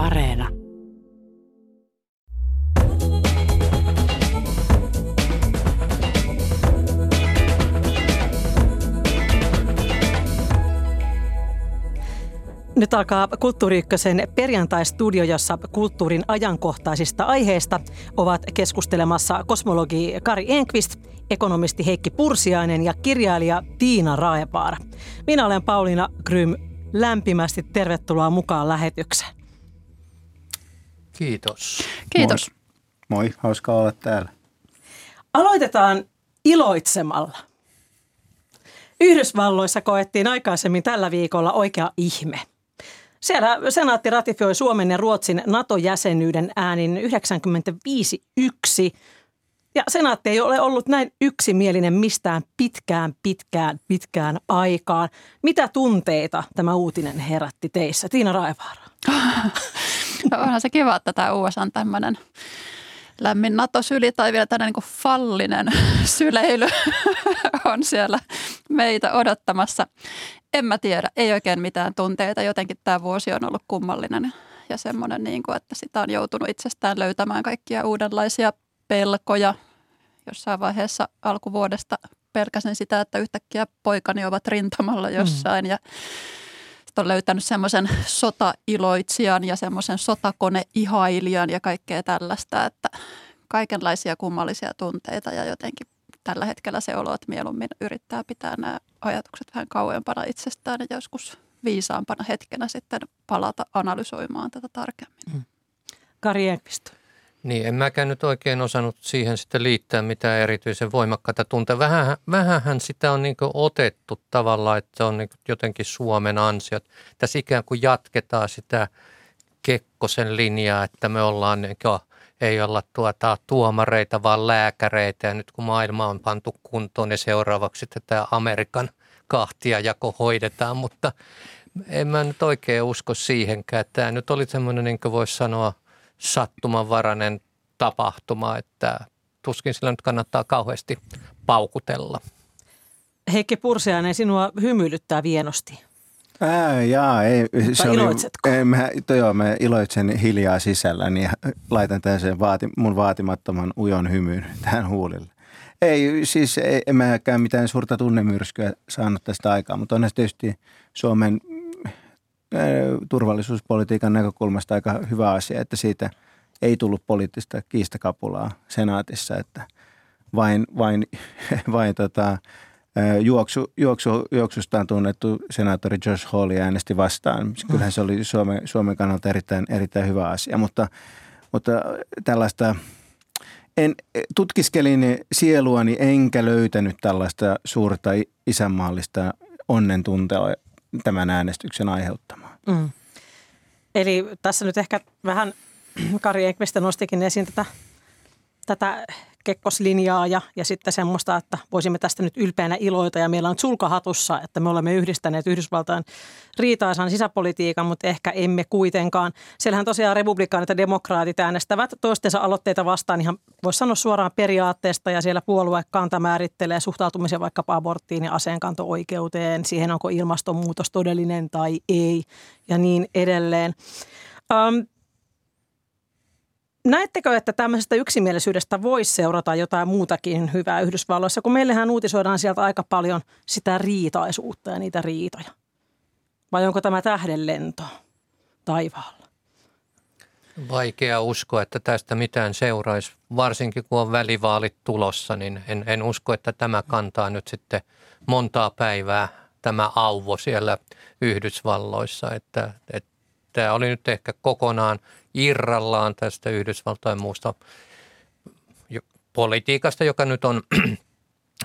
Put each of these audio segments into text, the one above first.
Areena. Nyt alkaa Kulttuuri Ykkösen perjantai-studio, jossa kulttuurin ajankohtaisista aiheista ovat keskustelemassa kosmologi Kari Enqvist, ekonomisti Heikki Pursiainen ja kirjailija Tiina Raevaara. Minä olen Pauliina Grym. Lämpimästi tervetuloa mukaan lähetykseen. Kiitos. Kiitos. Moi, Moi hauska olla täällä. Aloitetaan iloitsemalla. Yhdysvalloissa koettiin aikaisemmin tällä viikolla oikea ihme. Siellä senaatti ratifioi Suomen ja Ruotsin NATO-jäsenyyden äänin 95-1. Ja senaatti ei ole ollut näin yksimielinen mistään pitkään, pitkään, pitkään aikaan. Mitä tunteita tämä uutinen herätti teissä? Tiina Raivaara. No onhan se kiva, että tämä USA on tämmöinen lämmin NATO-syli tai vielä tämmöinen niin fallinen syleily on siellä meitä odottamassa. En mä tiedä, ei oikein mitään tunteita. Jotenkin tämä vuosi on ollut kummallinen ja semmoinen, niin kuin, että sitä on joutunut itsestään löytämään kaikkia uudenlaisia pelkoja. Jossain vaiheessa alkuvuodesta pelkäsin sitä, että yhtäkkiä poikani ovat rintamalla mm. jossain mm. ja on löytänyt semmoisen sotailoitsijan ja semmoisen sotakoneihailijan ja kaikkea tällaista, että kaikenlaisia kummallisia tunteita ja jotenkin tällä hetkellä se olo, että mieluummin yrittää pitää nämä ajatukset vähän kauempana itsestään ja joskus viisaampana hetkenä sitten palata analysoimaan tätä tarkemmin. Mm. Kari Enqvist. Niin, en mäkään nyt oikein osannut siihen sitten liittää mitään erityisen voimakkaita tunteita. Vähän, vähänhän sitä on niin otettu tavallaan, että se on niin jotenkin Suomen ansiot. Tässä ikään kuin jatketaan sitä Kekkosen linjaa, että me ollaan niin kuin, ei olla tuota, tuomareita, vaan lääkäreitä. Ja nyt kun maailma on pantu kuntoon, niin seuraavaksi tätä Amerikan kahtia jako hoidetaan, mutta en mä nyt oikein usko siihenkään. Tämä nyt oli semmoinen, niin kuin voisi sanoa, sattumanvarainen tapahtuma, että tuskin sillä nyt kannattaa kauheasti paukutella. Heikki Pursiainen, sinua hymyilyttää vienosti. Ää, jaa, ei, se oli, ei, mä, to, joo, mä iloitsen hiljaa sisälläni ja laitan tämän vaati, mun vaatimattoman ujon hymyn tähän huulille. Ei, siis ei, en mäkään mitään suurta tunnemyrskyä saanut tästä aikaa, mutta on tietysti Suomen turvallisuuspolitiikan näkökulmasta aika hyvä asia, että siitä ei tullut poliittista kiistakapulaa senaatissa, että vain, vain, vain tota, juoksu, juoksu, juoksustaan tunnettu senaattori Josh Hawley äänesti vastaan. Kyllähän se oli Suomen, Suomen kannalta erittäin, erittäin hyvä asia, mutta, mutta tällaista en, tutkiskelin sieluani enkä löytänyt tällaista suurta isänmaallista onnen tuntea tämän äänestyksen aiheuttamaan. Mm. Eli tässä nyt ehkä vähän Kari Ekvistä nostikin esiin tätä, tätä kekkoslinjaa ja, ja sitten semmoista, että voisimme tästä nyt ylpeänä iloita ja meillä on sulkahatussa, että me olemme yhdistäneet Yhdysvaltain riitaisan sisäpolitiikan, mutta ehkä emme kuitenkaan. Siellähän tosiaan republikaanit ja demokraatit äänestävät toistensa aloitteita vastaan ihan voisi sanoa suoraan periaatteesta ja siellä puoluekanta määrittelee suhtautumisen vaikkapa aborttiin ja aseenkanto-oikeuteen, siihen onko ilmastonmuutos todellinen tai ei ja niin edelleen. Um, Näettekö, että tämmöisestä yksimielisyydestä voisi seurata jotain muutakin hyvää Yhdysvalloissa, kun meillähän uutisoidaan sieltä aika paljon sitä riitaisuutta ja niitä riitoja? Vai onko tämä tähdenlento taivaalla? Vaikea uskoa, että tästä mitään seuraisi, varsinkin kun on välivaalit tulossa, niin en, en usko, että tämä kantaa nyt sitten montaa päivää tämä auvo siellä Yhdysvalloissa, että, että tämä oli nyt ehkä kokonaan – irrallaan tästä Yhdysvaltain muusta politiikasta, joka nyt on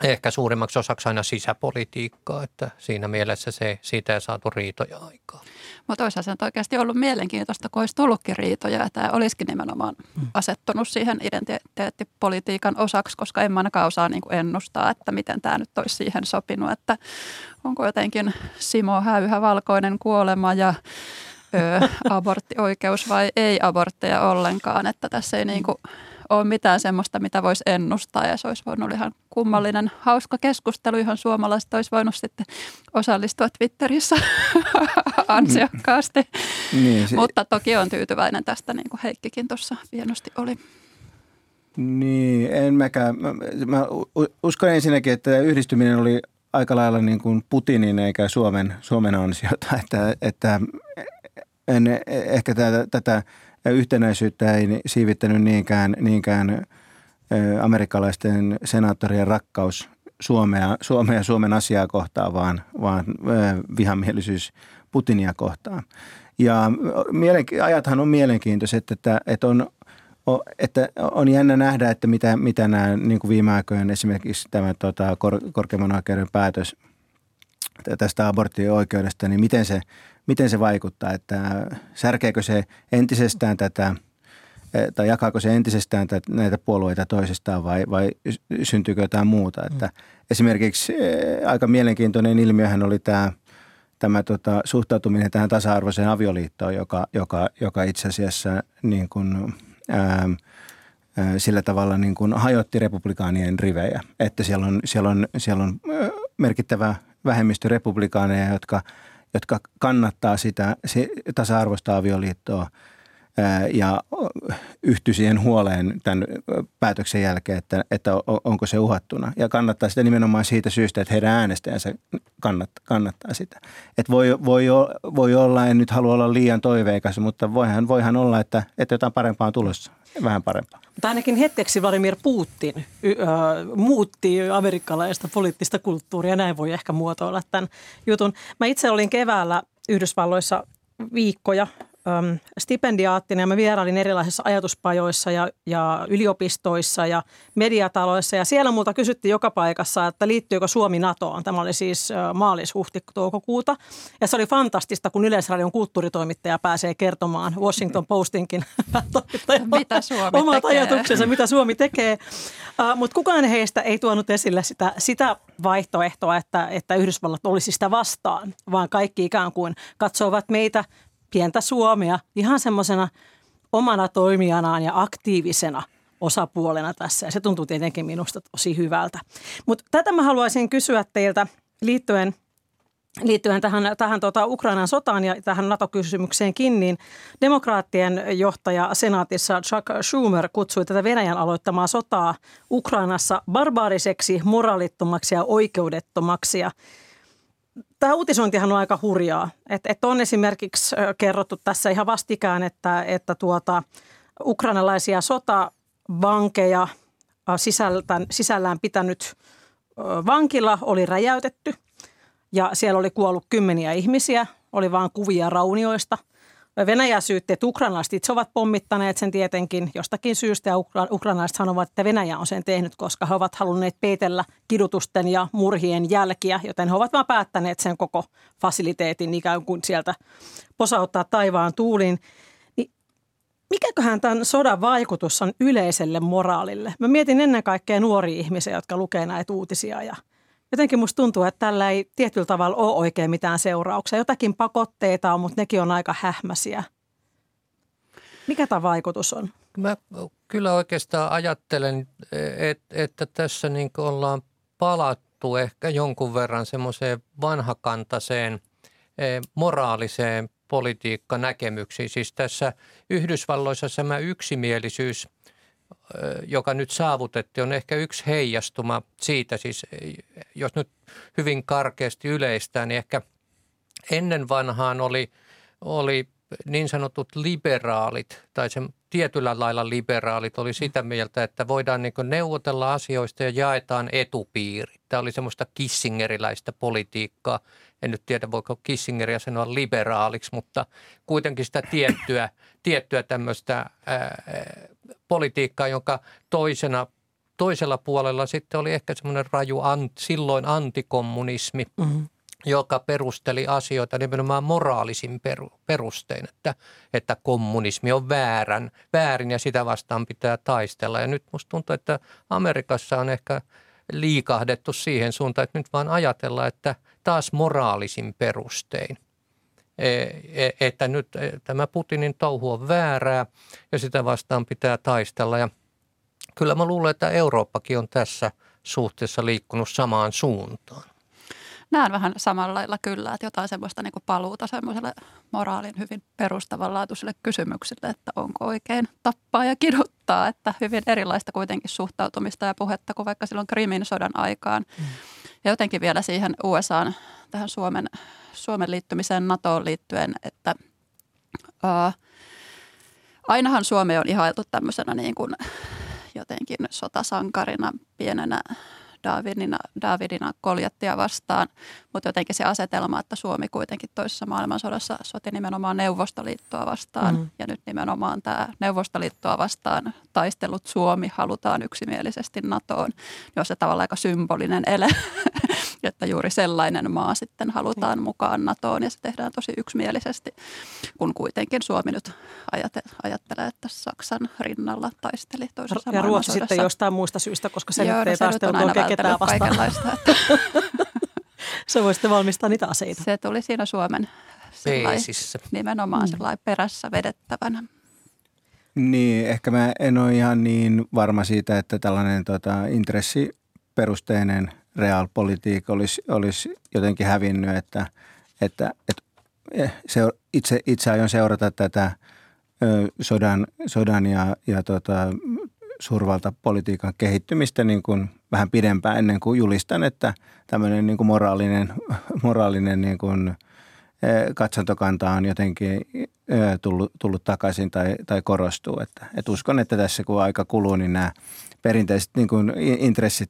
ehkä suurimmaksi osaksi aina sisäpolitiikkaa, että siinä mielessä se, siitä ei saatu riitoja aikaa. Mutta toisaalta se on oikeasti ollut mielenkiintoista, kun olisi tullutkin riitoja, että tämä olisikin nimenomaan mm. asettunut siihen identiteettipolitiikan osaksi, koska en ainakaan osaa niin ennustaa, että miten tämä nyt olisi siihen sopinut, että onko jotenkin Simo Häyhä valkoinen kuolema ja aborttioikeus vai ei abortteja ollenkaan, että tässä ei niin kuin ole mitään semmoista, mitä voisi ennustaa ja se olisi voinut olla ihan kummallinen, hauska keskustelu, johon suomalaiset olisi voinut sitten osallistua Twitterissä ansiokkaasti. niin, se... Mutta toki on tyytyväinen tästä, niin kuin Heikkikin tuossa hienosti oli. Niin, en mäkään. Mä, mä uskon ensinnäkin, että yhdistyminen oli aika lailla niin kuin Putinin eikä Suomen, Suomen ansiota, että, että en, ehkä tätä, tätä yhtenäisyyttä ei siivittänyt niinkään, niinkään amerikkalaisten senaattorien rakkaus Suomea, Suomea Suomen asiaa kohtaan, vaan, vaan vihamielisyys Putinia kohtaan. Ja ajathan on mielenkiintoiset, että, että on että on jännä nähdä, että mitä, mitä nämä niin kuin viime aikoina esimerkiksi tämä tota, kor, korkeimman oikeuden päätös tästä aborttioikeudesta, niin miten se, miten se vaikuttaa, että särkeekö se entisestään tätä tai jakaako se entisestään tätä, näitä puolueita toisistaan vai, vai syntyykö jotain muuta. Mm. Että esimerkiksi aika mielenkiintoinen ilmiöhän oli tämä, tämä tota, suhtautuminen tähän tasa-arvoiseen avioliittoon, joka, joka, joka itse asiassa niin kuin, ää, sillä tavalla niin kuin hajotti republikaanien rivejä. Että siellä on, siellä on, siellä on merkittävä vähemmistö republikaaneja, jotka, jotka kannattaa sitä tasa-arvoista avioliittoa – ja yhtyi siihen huoleen tämän päätöksen jälkeen, että, että onko se uhattuna. Ja kannattaa sitä nimenomaan siitä syystä, että heidän äänestäjänsä kannattaa, kannattaa sitä. Että voi, voi, voi olla, en nyt halua olla liian toiveikas, mutta voihan, voihan olla, että, että jotain parempaa on tulossa, vähän parempaa. Mutta ainakin hetkeksi Vladimir Putin äh, muutti amerikkalaista poliittista kulttuuria, näin voi ehkä muotoilla tämän jutun. Mä itse olin keväällä Yhdysvalloissa viikkoja äm, stipendiaattina ja mä vierailin erilaisissa ajatuspajoissa ja, ja yliopistoissa ja mediataloissa. Ja siellä multa kysyttiin joka paikassa, että liittyykö Suomi NATOon. Tämä oli siis maalis, huhti, toukokuuta. Ja se oli fantastista, kun Yleisradion kulttuuritoimittaja pääsee kertomaan Washington Postinkin mitä Suomi omat tekee. ajatuksensa, mitä Suomi tekee. Uh, Mutta kukaan heistä ei tuonut esille sitä, sitä vaihtoehtoa, että, että Yhdysvallat olisi sitä vastaan, vaan kaikki ikään kuin katsovat meitä – pientä Suomea ihan semmoisena omana toimijanaan ja aktiivisena osapuolena tässä. Ja se tuntuu tietenkin minusta tosi hyvältä. Mutta tätä mä haluaisin kysyä teiltä liittyen liittyen tähän, tähän tuota Ukrainan sotaan ja tähän NATO-kysymykseenkin, niin demokraattien johtaja senaatissa Chuck Schumer kutsui tätä Venäjän aloittamaa sotaa Ukrainassa barbaariseksi, moraalittomaksi ja oikeudettomaksi. Ja Tämä uutisointihan on aika hurjaa. Että et on esimerkiksi kerrottu tässä ihan vastikään, että, että tuota, ukrainalaisia sotavankeja sisällään, sisällään pitänyt vankila oli räjäytetty ja siellä oli kuollut kymmeniä ihmisiä, oli vain kuvia raunioista – Venäjä syytti, että ukrainalaiset itse ovat pommittaneet sen tietenkin jostakin syystä ja ukrainalaiset sanovat, että Venäjä on sen tehnyt, koska he ovat halunneet peitellä kidutusten ja murhien jälkiä, joten he ovat vaan päättäneet sen koko fasiliteetin ikään kuin sieltä posauttaa taivaan tuuliin. Niin mikäköhän tämän sodan vaikutus on yleiselle moraalille? Mä mietin ennen kaikkea nuoria ihmisiä, jotka lukee näitä uutisia ja – jotenkin musta tuntuu, että tällä ei tietyllä tavalla ole oikein mitään seurauksia. Jotakin pakotteita on, mutta nekin on aika hähmäsiä. Mikä tämä vaikutus on? Mä kyllä oikeastaan ajattelen, että, tässä niin ollaan palattu ehkä jonkun verran semmoiseen vanhakantaiseen eh, moraaliseen politiikkanäkemyksiin. Siis tässä Yhdysvalloissa tämä yksimielisyys joka nyt saavutettiin, on ehkä yksi heijastuma siitä, siis jos nyt hyvin karkeasti yleistää, niin ehkä ennen vanhaan oli, oli niin sanotut liberaalit tai sen tietyllä lailla liberaalit oli sitä mieltä, että voidaan niin neuvotella asioista ja jaetaan etupiiri. Tämä oli semmoista kissingeriläistä politiikkaa. En nyt tiedä, voiko Kissingeria sanoa liberaaliksi, mutta kuitenkin sitä tiettyä, tiettyä tämmöistä ää, politiikkaa, jonka toisena toisella puolella sitten oli ehkä semmoinen raju an, silloin antikommunismi, mm-hmm. joka perusteli asioita nimenomaan moraalisin peru, perustein, että, että kommunismi on väärän, väärin ja sitä vastaan pitää taistella. Ja nyt musta tuntuu, että Amerikassa on ehkä liikahdettu siihen suuntaan, että nyt vaan ajatellaan, että taas moraalisin perustein. E, e, että nyt e, tämä Putinin touhu on väärää ja sitä vastaan pitää taistella. Ja kyllä mä luulen, että Eurooppakin on tässä suhteessa liikkunut samaan suuntaan. Näen vähän samalla lailla kyllä, että jotain semmoista niin paluuta semmoiselle moraalin hyvin perustavanlaatuiselle kysymyksille, että onko oikein tappaa ja kiduttaa, että hyvin erilaista kuitenkin suhtautumista ja puhetta kuin vaikka silloin Krimin sodan aikaan. Mm. Ja jotenkin vielä siihen USAan, tähän Suomen, Suomen liittymiseen NATOon liittyen, että ää, ainahan Suomi on ihailtu tämmöisenä niin kuin jotenkin sotasankarina pienenä Davidina, Davidina Koljattia vastaan, mutta jotenkin se asetelma, että Suomi kuitenkin toisessa maailmansodassa soti nimenomaan Neuvostoliittoa vastaan mm. ja nyt nimenomaan tämä Neuvostoliittoa vastaan taistellut Suomi halutaan yksimielisesti NATOon, niin on se tavallaan aika symbolinen ele, että juuri sellainen maa sitten halutaan mukaan NATOon ja se tehdään tosi yksimielisesti, kun kuitenkin Suomi nyt ajattelee, että Saksan rinnalla taisteli toisessa Ja Ruotsi sitten jostain muista syistä, koska se Joo, nyt ei taistellut oikein ketään vastaan. se voi sitten valmistaa niitä aseita. Se tuli siinä Suomen nimenomaan mm. sellainen perässä vedettävänä. Niin, ehkä mä en ole ihan niin varma siitä, että tällainen tota, intressiperusteinen realpolitiikka olisi, olisi jotenkin hävinnyt, että, että, että se, itse, itse aion seurata tätä ö, sodan, sodan ja, ja tota, suurvaltapolitiikan kehittymistä niin kuin vähän pidempään ennen kuin julistan, että tämmöinen niin kuin moraalinen, moraalinen niin kuin katsontokanta on jotenkin tullut, tullut takaisin tai, tai korostuu. Että, että uskon, että tässä kun aika kuluu, niin nämä perinteiset niin kuin intressit,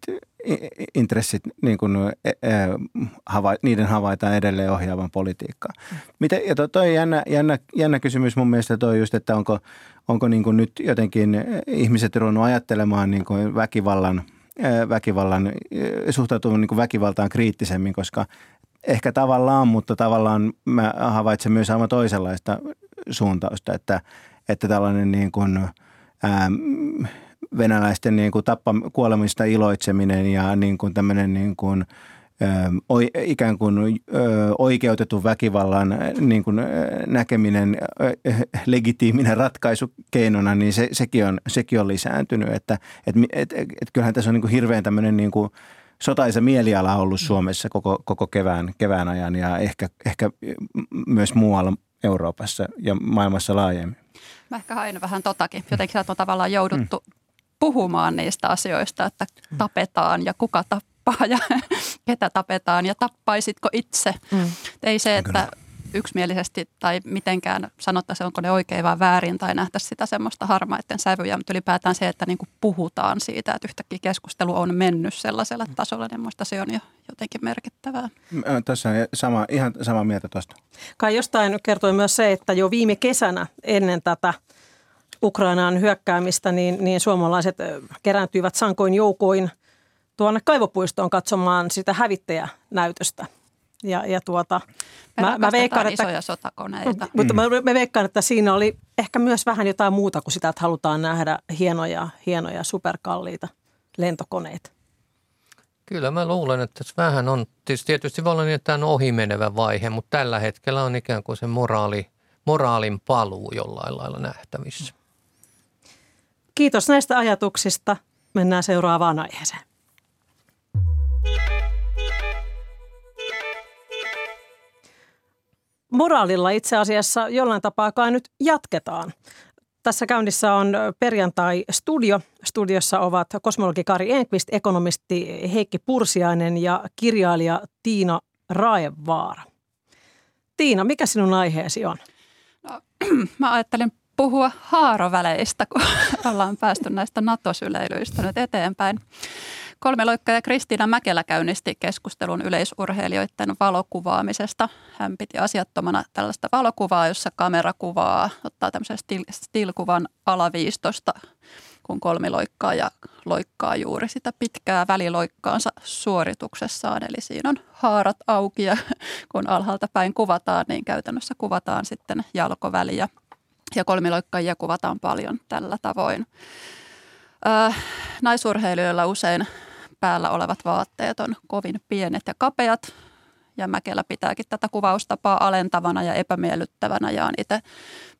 intressit niin kuin, e, e, hava, niiden havaitaan edelleen ohjaavan politiikkaa. Miten, ja toi, toi jännä, jännä, jännä kysymys mun mielestä toi just, että onko, onko niin kuin nyt jotenkin ihmiset ruvennut ajattelemaan niin kuin väkivallan, väkivallan suhtautumaan niin väkivaltaan kriittisemmin, koska ehkä tavallaan, mutta tavallaan mä havaitsen myös aivan toisenlaista suuntausta, että, että tällainen niin kuin, ää, venäläisten niin kuin tappa, kuolemista iloitseminen ja niin kuin tämmöinen niin kuin, ö, ikään kuin oikeutetun väkivallan niin kuin näkeminen ö, legitiiminen ratkaisukeinona, niin se, sekin, on, sekin on lisääntynyt. Että et, et, et, et kyllähän tässä on niin kuin hirveän tämmöinen niin kuin sotaisa mieliala ollut Suomessa koko, koko kevään, kevään ajan ja ehkä, ehkä myös muualla Euroopassa ja maailmassa laajemmin. Mä ehkä hain vähän totakin. Jotenkin on tavallaan jouduttu mm puhumaan niistä asioista, että tapetaan ja kuka tappaa ja ketä tapetaan ja tappaisitko itse. Mm. Ei se, että yksimielisesti tai mitenkään sanottaisiin, onko ne oikein vai väärin tai nähtä sitä semmoista harmaiden sävyjä, mutta ylipäätään se, että niin kuin puhutaan siitä, että yhtäkkiä keskustelu on mennyt sellaisella tasolla, niin minusta se on jo jotenkin merkittävää. Tässä on sama, ihan sama mieltä tuosta. Kai jostain kertoi myös se, että jo viime kesänä ennen tätä – Ukrainaan hyökkäämistä, niin, niin suomalaiset kerääntyivät sankoin joukoin tuonne kaivopuistoon katsomaan sitä hävittäjänäytöstä. Ja, ja tuota, mä, mä veikkaan, että, isoja sotakoneita. Mutta mm. mä, mä veikkaan, että siinä oli ehkä myös vähän jotain muuta kuin sitä, että halutaan nähdä hienoja, hienoja superkalliita lentokoneita. Kyllä mä luulen, että tässä vähän on, tietysti voi olla niin, että tämä on ohimenevä vaihe, mutta tällä hetkellä on ikään kuin se moraali, moraalin paluu jollain lailla nähtävissä. Kiitos näistä ajatuksista. Mennään seuraavaan aiheeseen. Moraalilla itse asiassa jollain tapaa kai nyt jatketaan. Tässä käynnissä on perjantai-studio. Studiossa ovat kosmologi Kari Enqvist, ekonomisti Heikki Pursiainen ja kirjailija Tiina Raevaara. Tiina, mikä sinun aiheesi on? No, mä ajattelin puhua haaroväleistä, kun ollaan päästy näistä NATO-syleilyistä nyt eteenpäin. Kolmeloikka ja Kristiina Mäkelä käynnisti keskustelun yleisurheilijoiden valokuvaamisesta. Hän piti asiattomana tällaista valokuvaa, jossa kamera kuvaa, ottaa tämmöisen stil- stilkuvan alaviistosta, kun kolmiloikkaa ja loikkaa juuri sitä pitkää väliloikkaansa suorituksessaan. Eli siinä on haarat auki ja kun alhaalta päin kuvataan, niin käytännössä kuvataan sitten jalkoväliä ja kolmiloikkajia kuvataan paljon tällä tavoin. Äh, naisurheilijoilla usein päällä olevat vaatteet on kovin pienet ja kapeat ja Mäkelä pitääkin tätä kuvaustapaa alentavana ja epämiellyttävänä ja on itse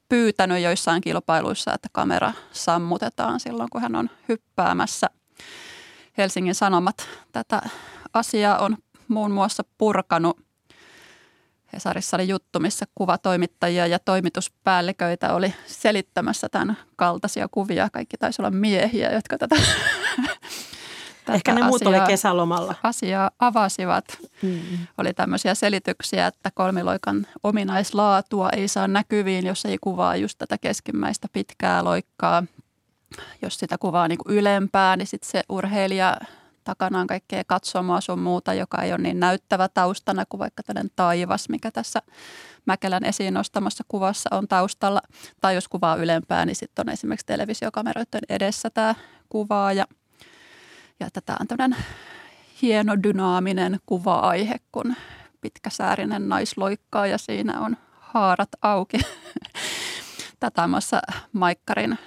pyytänyt joissain kilpailuissa, että kamera sammutetaan silloin, kun hän on hyppäämässä. Helsingin Sanomat tätä asiaa on muun muassa purkanut. Hesarissa oli juttu, missä kuvatoimittajia ja toimituspäälliköitä oli selittämässä tämän kaltaisia kuvia. Kaikki taisi olla miehiä, jotka tätä, tätä Ehkä ne muut oli kesälomalla. Asiaa avasivat. Mm. Oli tämmöisiä selityksiä, että kolmiloikan ominaislaatua ei saa näkyviin, jos ei kuvaa just tätä keskimmäistä pitkää loikkaa. Jos sitä kuvaa niin kuin ylempää, niin sitten se urheilija takana on kaikkea katsomaa sun muuta, joka ei ole niin näyttävä taustana kuin vaikka tällainen taivas, mikä tässä Mäkelän esiin nostamassa kuvassa on taustalla. Tai jos kuvaa ylempää, niin sitten on esimerkiksi televisiokameroiden edessä tämä kuvaa ja, tätä on tämmöinen hieno dynaaminen kuva-aihe, kun pitkäsäärinen naisloikkaa ja siinä on haarat auki. Tätä on muassa Maikkarin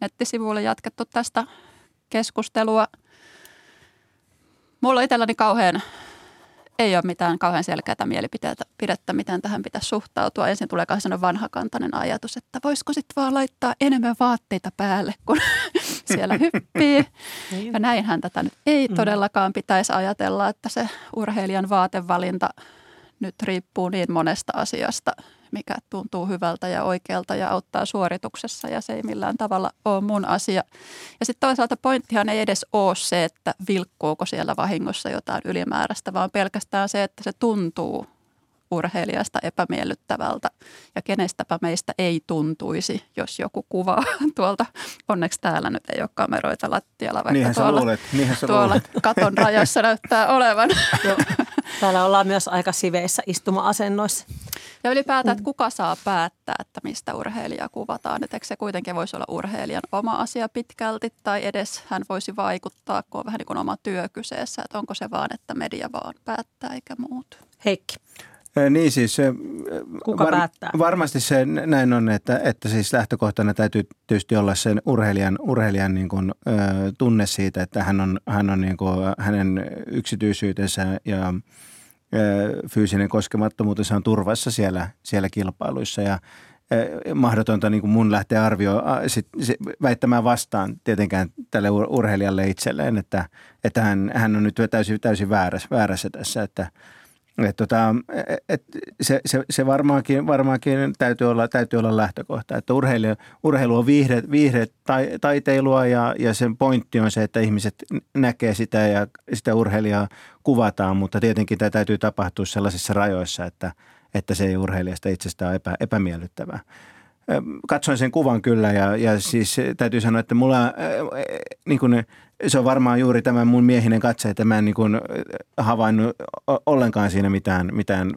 nettisivuille jatkettu tästä keskustelua – Mulla itselläni kauhean, ei ole mitään kauhean selkeää mielipidettä, miten tähän pitäisi suhtautua. Ensin tulee sellainen vanhakantainen ajatus, että voisiko sitten vaan laittaa enemmän vaatteita päälle, kun siellä hyppii. Niin. Ja näinhän tätä nyt ei mm. todellakaan pitäisi ajatella, että se urheilijan vaatevalinta nyt riippuu niin monesta asiasta – mikä tuntuu hyvältä ja oikealta ja auttaa suorituksessa ja se ei millään tavalla ole mun asia. Ja sitten toisaalta pointtihan ei edes ole se, että vilkkuuko siellä vahingossa jotain ylimääräistä, vaan pelkästään se, että se tuntuu urheilijasta epämiellyttävältä ja kenestäpä meistä ei tuntuisi, jos joku kuvaa tuolta. Onneksi täällä nyt ei ole kameroita lattialla, vaikka Niinhän tuolla, luulet. Niinhän tuolla luulet. katon rajassa näyttää olevan. Joo. Täällä ollaan myös aika siveissä istuma-asennoissa. Ja ylipäätään, että kuka saa päättää, että mistä urheilijaa kuvataan. Että se kuitenkin voisi olla urheilijan oma asia pitkälti tai edes hän voisi vaikuttaa, kun on vähän niin kuin oma työ kyseessä. Että onko se vaan, että media vaan päättää eikä muut. Heikki. Niin siis Kuka var, päättää? varmasti se näin on, että, että siis lähtökohtana täytyy tietysti olla sen urheilijan, urheilijan niin kuin, ö, tunne siitä, että hän on, hän on niin kuin, hänen yksityisyytensä ja ö, fyysinen koskemattomuutensa on turvassa siellä, siellä kilpailuissa ja mahdotonta niin kuin mun lähteä arvioimaan, väittämään vastaan tietenkään tälle urheilijalle itselleen, että, että hän, hän on nyt täysin, täysin väärässä, väärässä tässä, että – et tota, et se, se, se varmaankin, varmaankin täytyy, olla, täytyy olla lähtökohta, että urheilu, urheilu on viihde, viihde tai, taiteilua ja, ja sen pointti on se, että ihmiset näkee sitä ja sitä urheilijaa kuvataan, mutta tietenkin tämä täytyy tapahtua sellaisissa rajoissa, että, että se ei urheilijasta itsestään epä, epämiellyttävää katsoin sen kuvan kyllä ja, ja siis täytyy sanoa, että mulla niin kuin, se on varmaan juuri tämä mun miehinen katse, että mä en niin kuin havainnut ollenkaan siinä mitään, mitään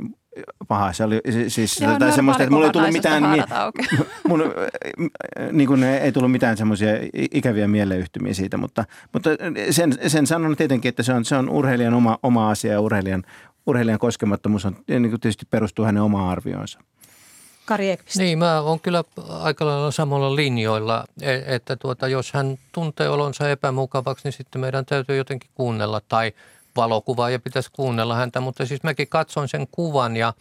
pahaa. Se oli siis Joo, tai semmoista, että mulla ei tullut mitään, mun, niin kuin, ei tullut mitään semmoisia ikäviä mieleyhtymiä siitä, mutta, mutta sen, sen sanon tietenkin, että se on, se on urheilijan oma, oma asia ja urheilijan, urheilijan koskemattomuus on, niin kuin tietysti perustuu hänen omaan arvioonsa. Kari Ekvist. Niin, mä oon kyllä aika lailla samalla linjoilla, e, että tuota, jos hän tuntee olonsa epämukavaksi, niin sitten meidän täytyy jotenkin kuunnella tai valokuvaa ja pitäisi kuunnella häntä, mutta siis mäkin katson sen kuvan ja,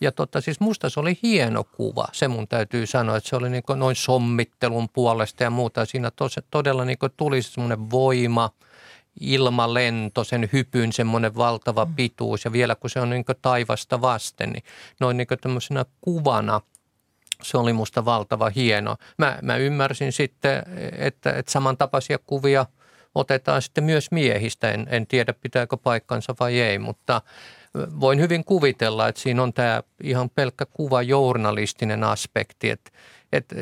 ja totta, siis musta se oli hieno kuva, se mun täytyy sanoa, että se oli niin noin sommittelun puolesta ja muuta. Siinä tos, todella niin tuli semmoinen voima, ilmalento, sen hypyn semmoinen valtava pituus ja vielä kun se on niin taivasta vasten, niin noin niin tämmöisenä kuvana se oli musta valtava hieno. Mä, mä ymmärsin sitten, että, että samantapaisia kuvia otetaan sitten myös miehistä. En, en tiedä pitääkö paikkansa vai ei, mutta voin hyvin kuvitella, että siinä on tämä ihan pelkkä kuva journalistinen aspekti, että et,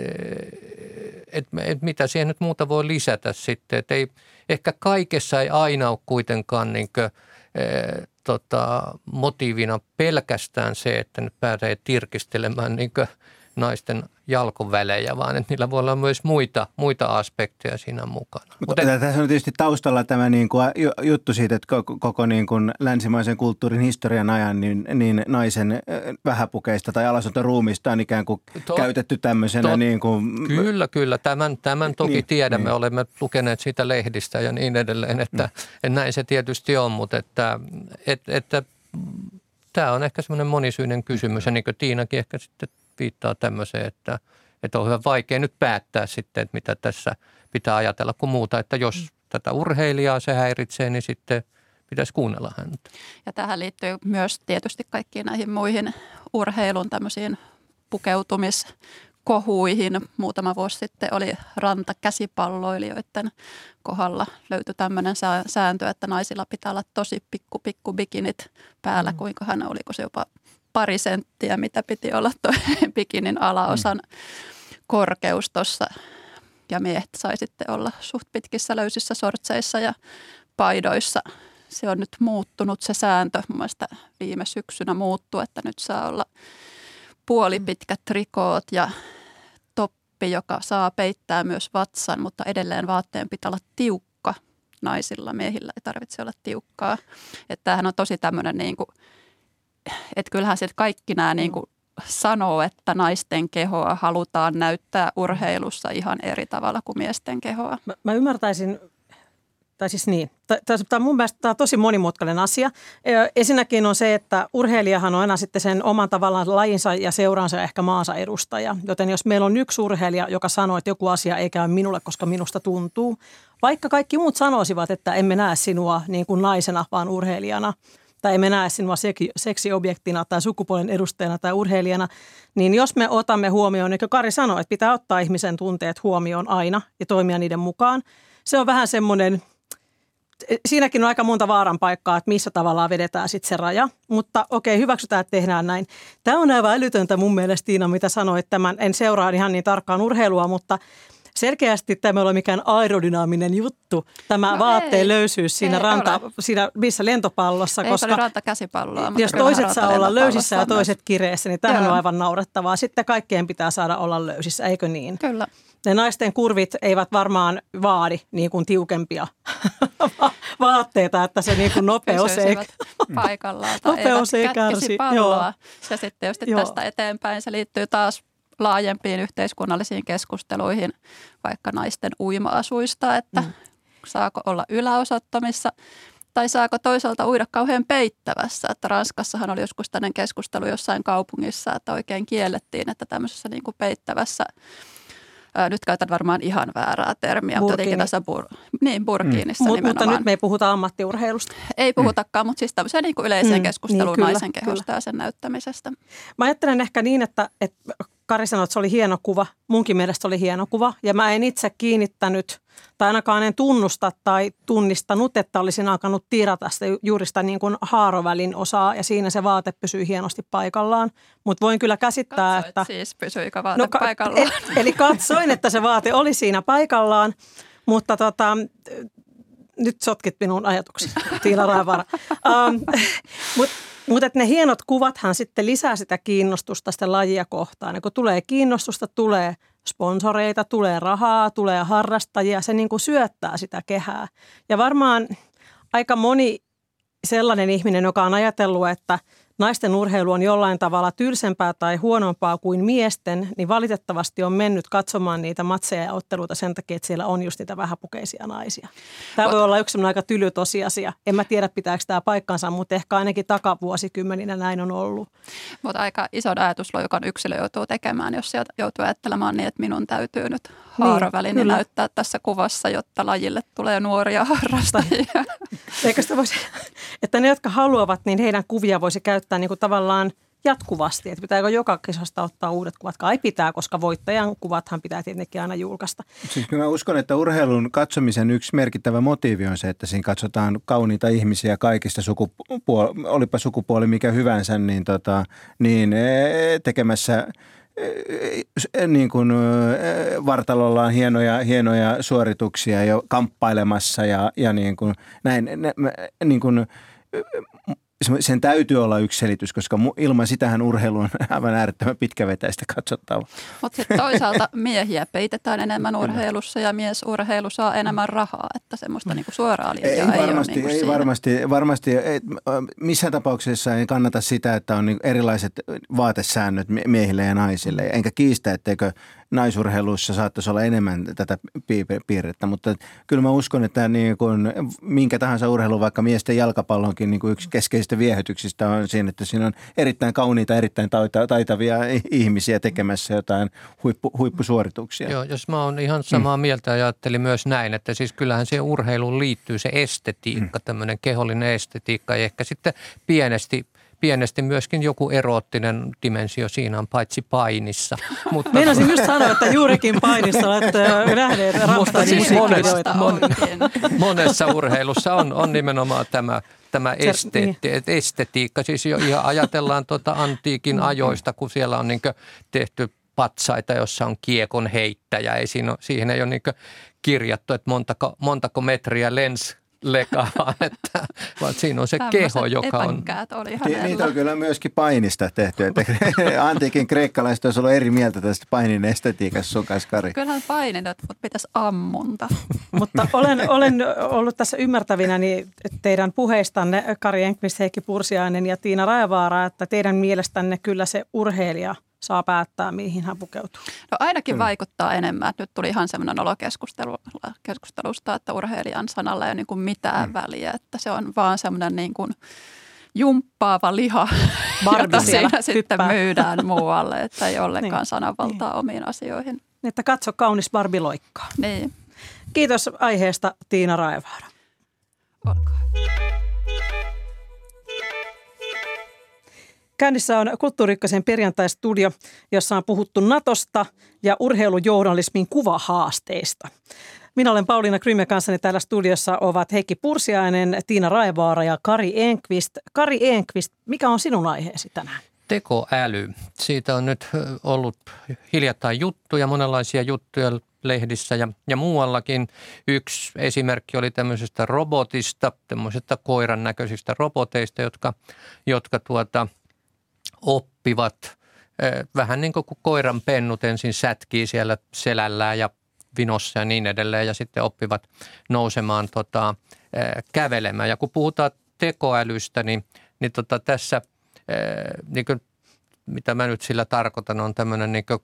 et, et mitä siihen nyt muuta voi lisätä sitten. Et ei, ehkä kaikessa ei aina ole kuitenkaan niin kuin, e, tota, motiivina pelkästään se, että nyt pääsee tirkistelemään niin naisten jalkovälejä, vaan että niillä voi olla myös muita, muita aspekteja siinä mukana. Mutta Mutta tässä on tietysti taustalla tämä niin kuin juttu siitä, että koko, koko niin kuin länsimaisen kulttuurin historian ajan niin, niin naisen vähäpukeista tai alasonta ruumista on ikään kuin to, käytetty tämmöisenä. To, niin kuin, kyllä, kyllä. Tämän, tämän toki niin, tiedämme. Niin. Olemme lukeneet siitä lehdistä ja niin edelleen, että, mm. että näin se tietysti on, mutta että, että, että tämä on ehkä semmoinen monisyinen kysymys ja niin kuin Tiinakin ehkä sitten viittaa tämmöiseen, että, että on hyvin vaikea nyt päättää sitten, että mitä tässä pitää ajatella kuin muuta, että jos mm. tätä urheilijaa se häiritsee, niin sitten pitäisi kuunnella häntä. Ja tähän liittyy myös tietysti kaikkiin näihin muihin urheilun tämmöisiin pukeutumis kohuihin. Muutama vuosi sitten oli rantakäsipalloilijoiden kohdalla löytyi tämmöinen sääntö, että naisilla pitää olla tosi pikku pikku bikinit päällä, mm. kuinka hän oliko se jopa pari senttiä, mitä piti olla tuo bikinin alaosan mm. korkeus tuossa. Ja miehet sai sitten olla suht pitkissä löysissä sortseissa ja paidoissa. Se on nyt muuttunut se sääntö. Mun viime syksynä muuttui, että nyt saa olla puolipitkät trikoot ja toppi, joka saa peittää myös vatsan, mutta edelleen vaatteen pitää olla tiukka naisilla. Miehillä ei tarvitse olla tiukkaa. Että tämähän on tosi tämmöinen niin kuin, että kyllähän sitten kaikki nämä niin kuin sanoo, että naisten kehoa halutaan näyttää urheilussa ihan eri tavalla kuin miesten kehoa. Mä, mä ymmärtäisin tai siis niin, tämä on mun mielestä tämä on tosi monimutkainen asia. Ensinnäkin on se, että urheilijahan on aina sitten sen oman tavallaan lajinsa ja seuraansa ja ehkä maansa edustaja. Joten jos meillä on yksi urheilija, joka sanoo, että joku asia ei käy minulle, koska minusta tuntuu, vaikka kaikki muut sanoisivat, että emme näe sinua niin kuin naisena, vaan urheilijana, tai emme näe sinua seksiobjektina tai sukupuolen edustajana tai urheilijana, niin jos me otamme huomioon, niin kuin Kari sanoi, että pitää ottaa ihmisen tunteet huomioon aina ja toimia niiden mukaan, se on vähän semmoinen – siinäkin on aika monta vaaran paikkaa, että missä tavallaan vedetään sitten se raja. Mutta okei, hyväksytään, että tehdään näin. Tämä on aivan älytöntä mun mielestä, Tiina, mitä sanoit. Tämän, en seuraa ihan niin tarkkaan urheilua, mutta selkeästi tämä ei ole mikään aerodynaaminen juttu, tämä no vaatteen ei, löysyys siinä, ranta, siinä missä lentopallossa. Ei, koska rantakäsipalloa. Jos toiset saa olla löysissä ja toiset kireessä, niin tämähän on aivan naurettavaa. Sitten kaikkeen pitää saada olla löysissä, eikö niin? Kyllä ne naisten kurvit eivät varmaan vaadi niin kuin tiukempia vaatteita, että se niin kuin nopeus ei paikallaan tai nopeus ei kärsi. palloa. Ja sitten Joo. tästä eteenpäin se liittyy taas laajempiin yhteiskunnallisiin keskusteluihin, vaikka naisten uima-asuista, että mm. saako olla yläosattomissa tai saako toisaalta uida kauhean peittävässä. Että Ranskassahan oli joskus tämmöinen keskustelu jossain kaupungissa, että oikein kiellettiin, että tämmöisessä niin kuin peittävässä nyt käytän varmaan ihan väärää termiä, mutta jotenkin tässä bur- niin, burkiinissa mm. Mutta nyt me ei puhuta ammattiurheilusta. Ei puhutakaan, mm. mutta siis tämmöiseen niin kuin yleiseen mm. keskusteluun niin, naisen kehosta kyllä. ja sen näyttämisestä. Mä ajattelen ehkä niin, että, että Kari sanoi, että se oli hieno kuva. Munkin mielestä oli hieno kuva. Ja mä en itse kiinnittänyt, tai ainakaan en tunnusta tai tunnistanut, että olisin alkanut tiirata sitä juuri sitä niin kuin haarovälin osaa. Ja siinä se vaate pysyy hienosti paikallaan. Mutta voin kyllä käsittää, Katsoit että... siis, pysyikö vaate no, paikallaan? Et, eli katsoin, että se vaate oli siinä paikallaan. Mutta tota, nyt sotkit minun ajatukseni, Tiina Raivara. Um, Mutta mutta ne hienot kuvathan sitten lisää sitä kiinnostusta sitä lajia kohtaan. Ja kun tulee kiinnostusta, tulee sponsoreita, tulee rahaa, tulee harrastajia, se niin kuin syöttää sitä kehää. Ja varmaan aika moni sellainen ihminen, joka on ajatellut, että – naisten urheilu on jollain tavalla tylsempää tai huonompaa kuin miesten, niin valitettavasti on mennyt katsomaan niitä matseja ja otteluita sen takia, että siellä on just niitä vähäpukeisia naisia. Tämä voi olla yksi aika tyly tosiasia. En mä tiedä, pitääkö tämä paikkansa, mutta ehkä ainakin takavuosikymmeninä näin on ollut. Mutta aika iso ajatusloikan yksilö joutuu tekemään, jos se joutuu ajattelemaan niin, että minun täytyy nyt haaravälin niin, näyttää tässä kuvassa, jotta lajille tulee nuoria harrastajia. Eikö sitä voisi, että ne, jotka haluavat, niin heidän kuvia voisi käyttää niin kuin tavallaan jatkuvasti, että pitääkö joka kisasta ottaa uudet kuvat, kai pitää, koska voittajan kuvathan pitää tietenkin aina julkaista. Siis mä uskon, että urheilun katsomisen yksi merkittävä motiivi on se, että siinä katsotaan kauniita ihmisiä kaikista sukupuoli, olipa sukupuoli mikä hyvänsä, niin, tota, niin e, tekemässä niin kuin vartalollaan hienoja, hienoja suorituksia ja kamppailemassa ja, ja niin kuin näin, niin kuin, sen täytyy olla yksi selitys, koska ilman sitähän urheilu on aivan äärettömän pitkävetäistä katsottava. Mutta sitten toisaalta miehiä peitetään enemmän urheilussa ja miesurheilu saa enemmän rahaa, että semmoista niinku suoraa linjaa ei, ei varmasti, ole niinku ei varmasti, varmasti ei, missään tapauksessa ei kannata sitä, että on niinku erilaiset vaatesäännöt miehille ja naisille. Enkä kiistä, etteikö naisurheilussa saattaisi olla enemmän tätä piirrettä, mutta kyllä mä uskon, että niin kuin minkä tahansa urheilu, vaikka miesten jalkapallonkin niin kuin yksi keskeisistä viehätyksistä on siinä, että siinä on erittäin kauniita, erittäin taitavia ihmisiä tekemässä jotain huippu, huippusuorituksia. Joo, jos mä oon ihan samaa mm. mieltä, ajattelin myös näin, että siis kyllähän siihen urheiluun liittyy se estetiikka, mm. tämmöinen kehollinen estetiikka ja ehkä sitten pienesti – pienesti myöskin joku eroottinen dimensio siinä on, paitsi painissa. Mutta... Meinasin just sanoa, että juurikin painissa olette nähneet Mutta siis monessa, mon, monessa urheilussa on, on nimenomaan tämä tämä esteetti, niin. estetiikka. Siis jo ihan ajatellaan tuota antiikin mm. ajoista, kun siellä on niin tehty patsaita, jossa on kiekon heittäjä. Ei siinä ole, siihen ei ole niin kirjattu, että montako, montako metriä lens lekaan, että, vaan siinä on se Tämmöiset keho, joka on... oli hänellä. Niitä on kyllä myöskin painista tehty. Että antiikin kreikkalaiset olisi ollut eri mieltä tästä painin estetiikassa sun kanssa, Kari. Kyllähän painin, mutta pitäisi ammunta. mutta olen, olen ollut tässä ymmärtävinä niin teidän puheistanne, Kari Enqvist, Heikki Pursiainen ja Tiina Raevaara, että teidän mielestänne kyllä se urheilija – saa päättää, mihin hän pukeutuu? No ainakin mm. vaikuttaa enemmän. Nyt tuli ihan semmoinen olo keskustelusta, että urheilijan sanalla ei ole niin kuin mitään mm. väliä, että se on vaan semmoinen niin kuin jumppaava liha, jota siinä sitten myydään muualle, että ei ollenkaan niin. sananvaltaa niin. omiin asioihin. Niin, että katso kaunis Barbie loikkaa. Niin. Kiitos aiheesta Tiina Raevaara. Olkaa. Käynnissä on Kulttuurikkasen perjantai-studio, jossa on puhuttu Natosta ja urheilujournalismin kuvahaasteista. Minä olen Pauliina Krymme kanssani täällä studiossa ovat Heikki Pursiainen, Tiina Raivaara ja Kari Enqvist. Kari Enqvist, mikä on sinun aiheesi tänään? Tekoäly. Siitä on nyt ollut hiljattain juttuja, monenlaisia juttuja lehdissä ja, ja muuallakin. Yksi esimerkki oli tämmöisestä robotista, tämmöisestä koiran näköisistä roboteista, jotka, jotka tuota, oppivat vähän niin kuin koiran pennut ensin sätkii siellä selällään ja vinossa ja niin edelleen ja sitten oppivat nousemaan tota, kävelemään. Ja kun puhutaan tekoälystä, niin, niin tota tässä, niin kuin, mitä mä nyt sillä tarkoitan, on tämmöinen niin kuin,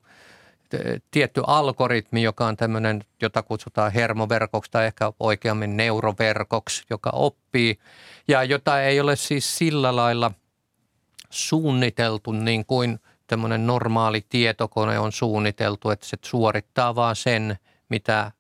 tietty algoritmi, joka on tämmöinen, jota kutsutaan hermoverkoksi tai ehkä oikeammin neuroverkoksi, joka oppii ja jota ei ole siis sillä lailla – suunniteltu niin kuin tämmöinen normaali tietokone on suunniteltu, että se suorittaa vaan sen, mitä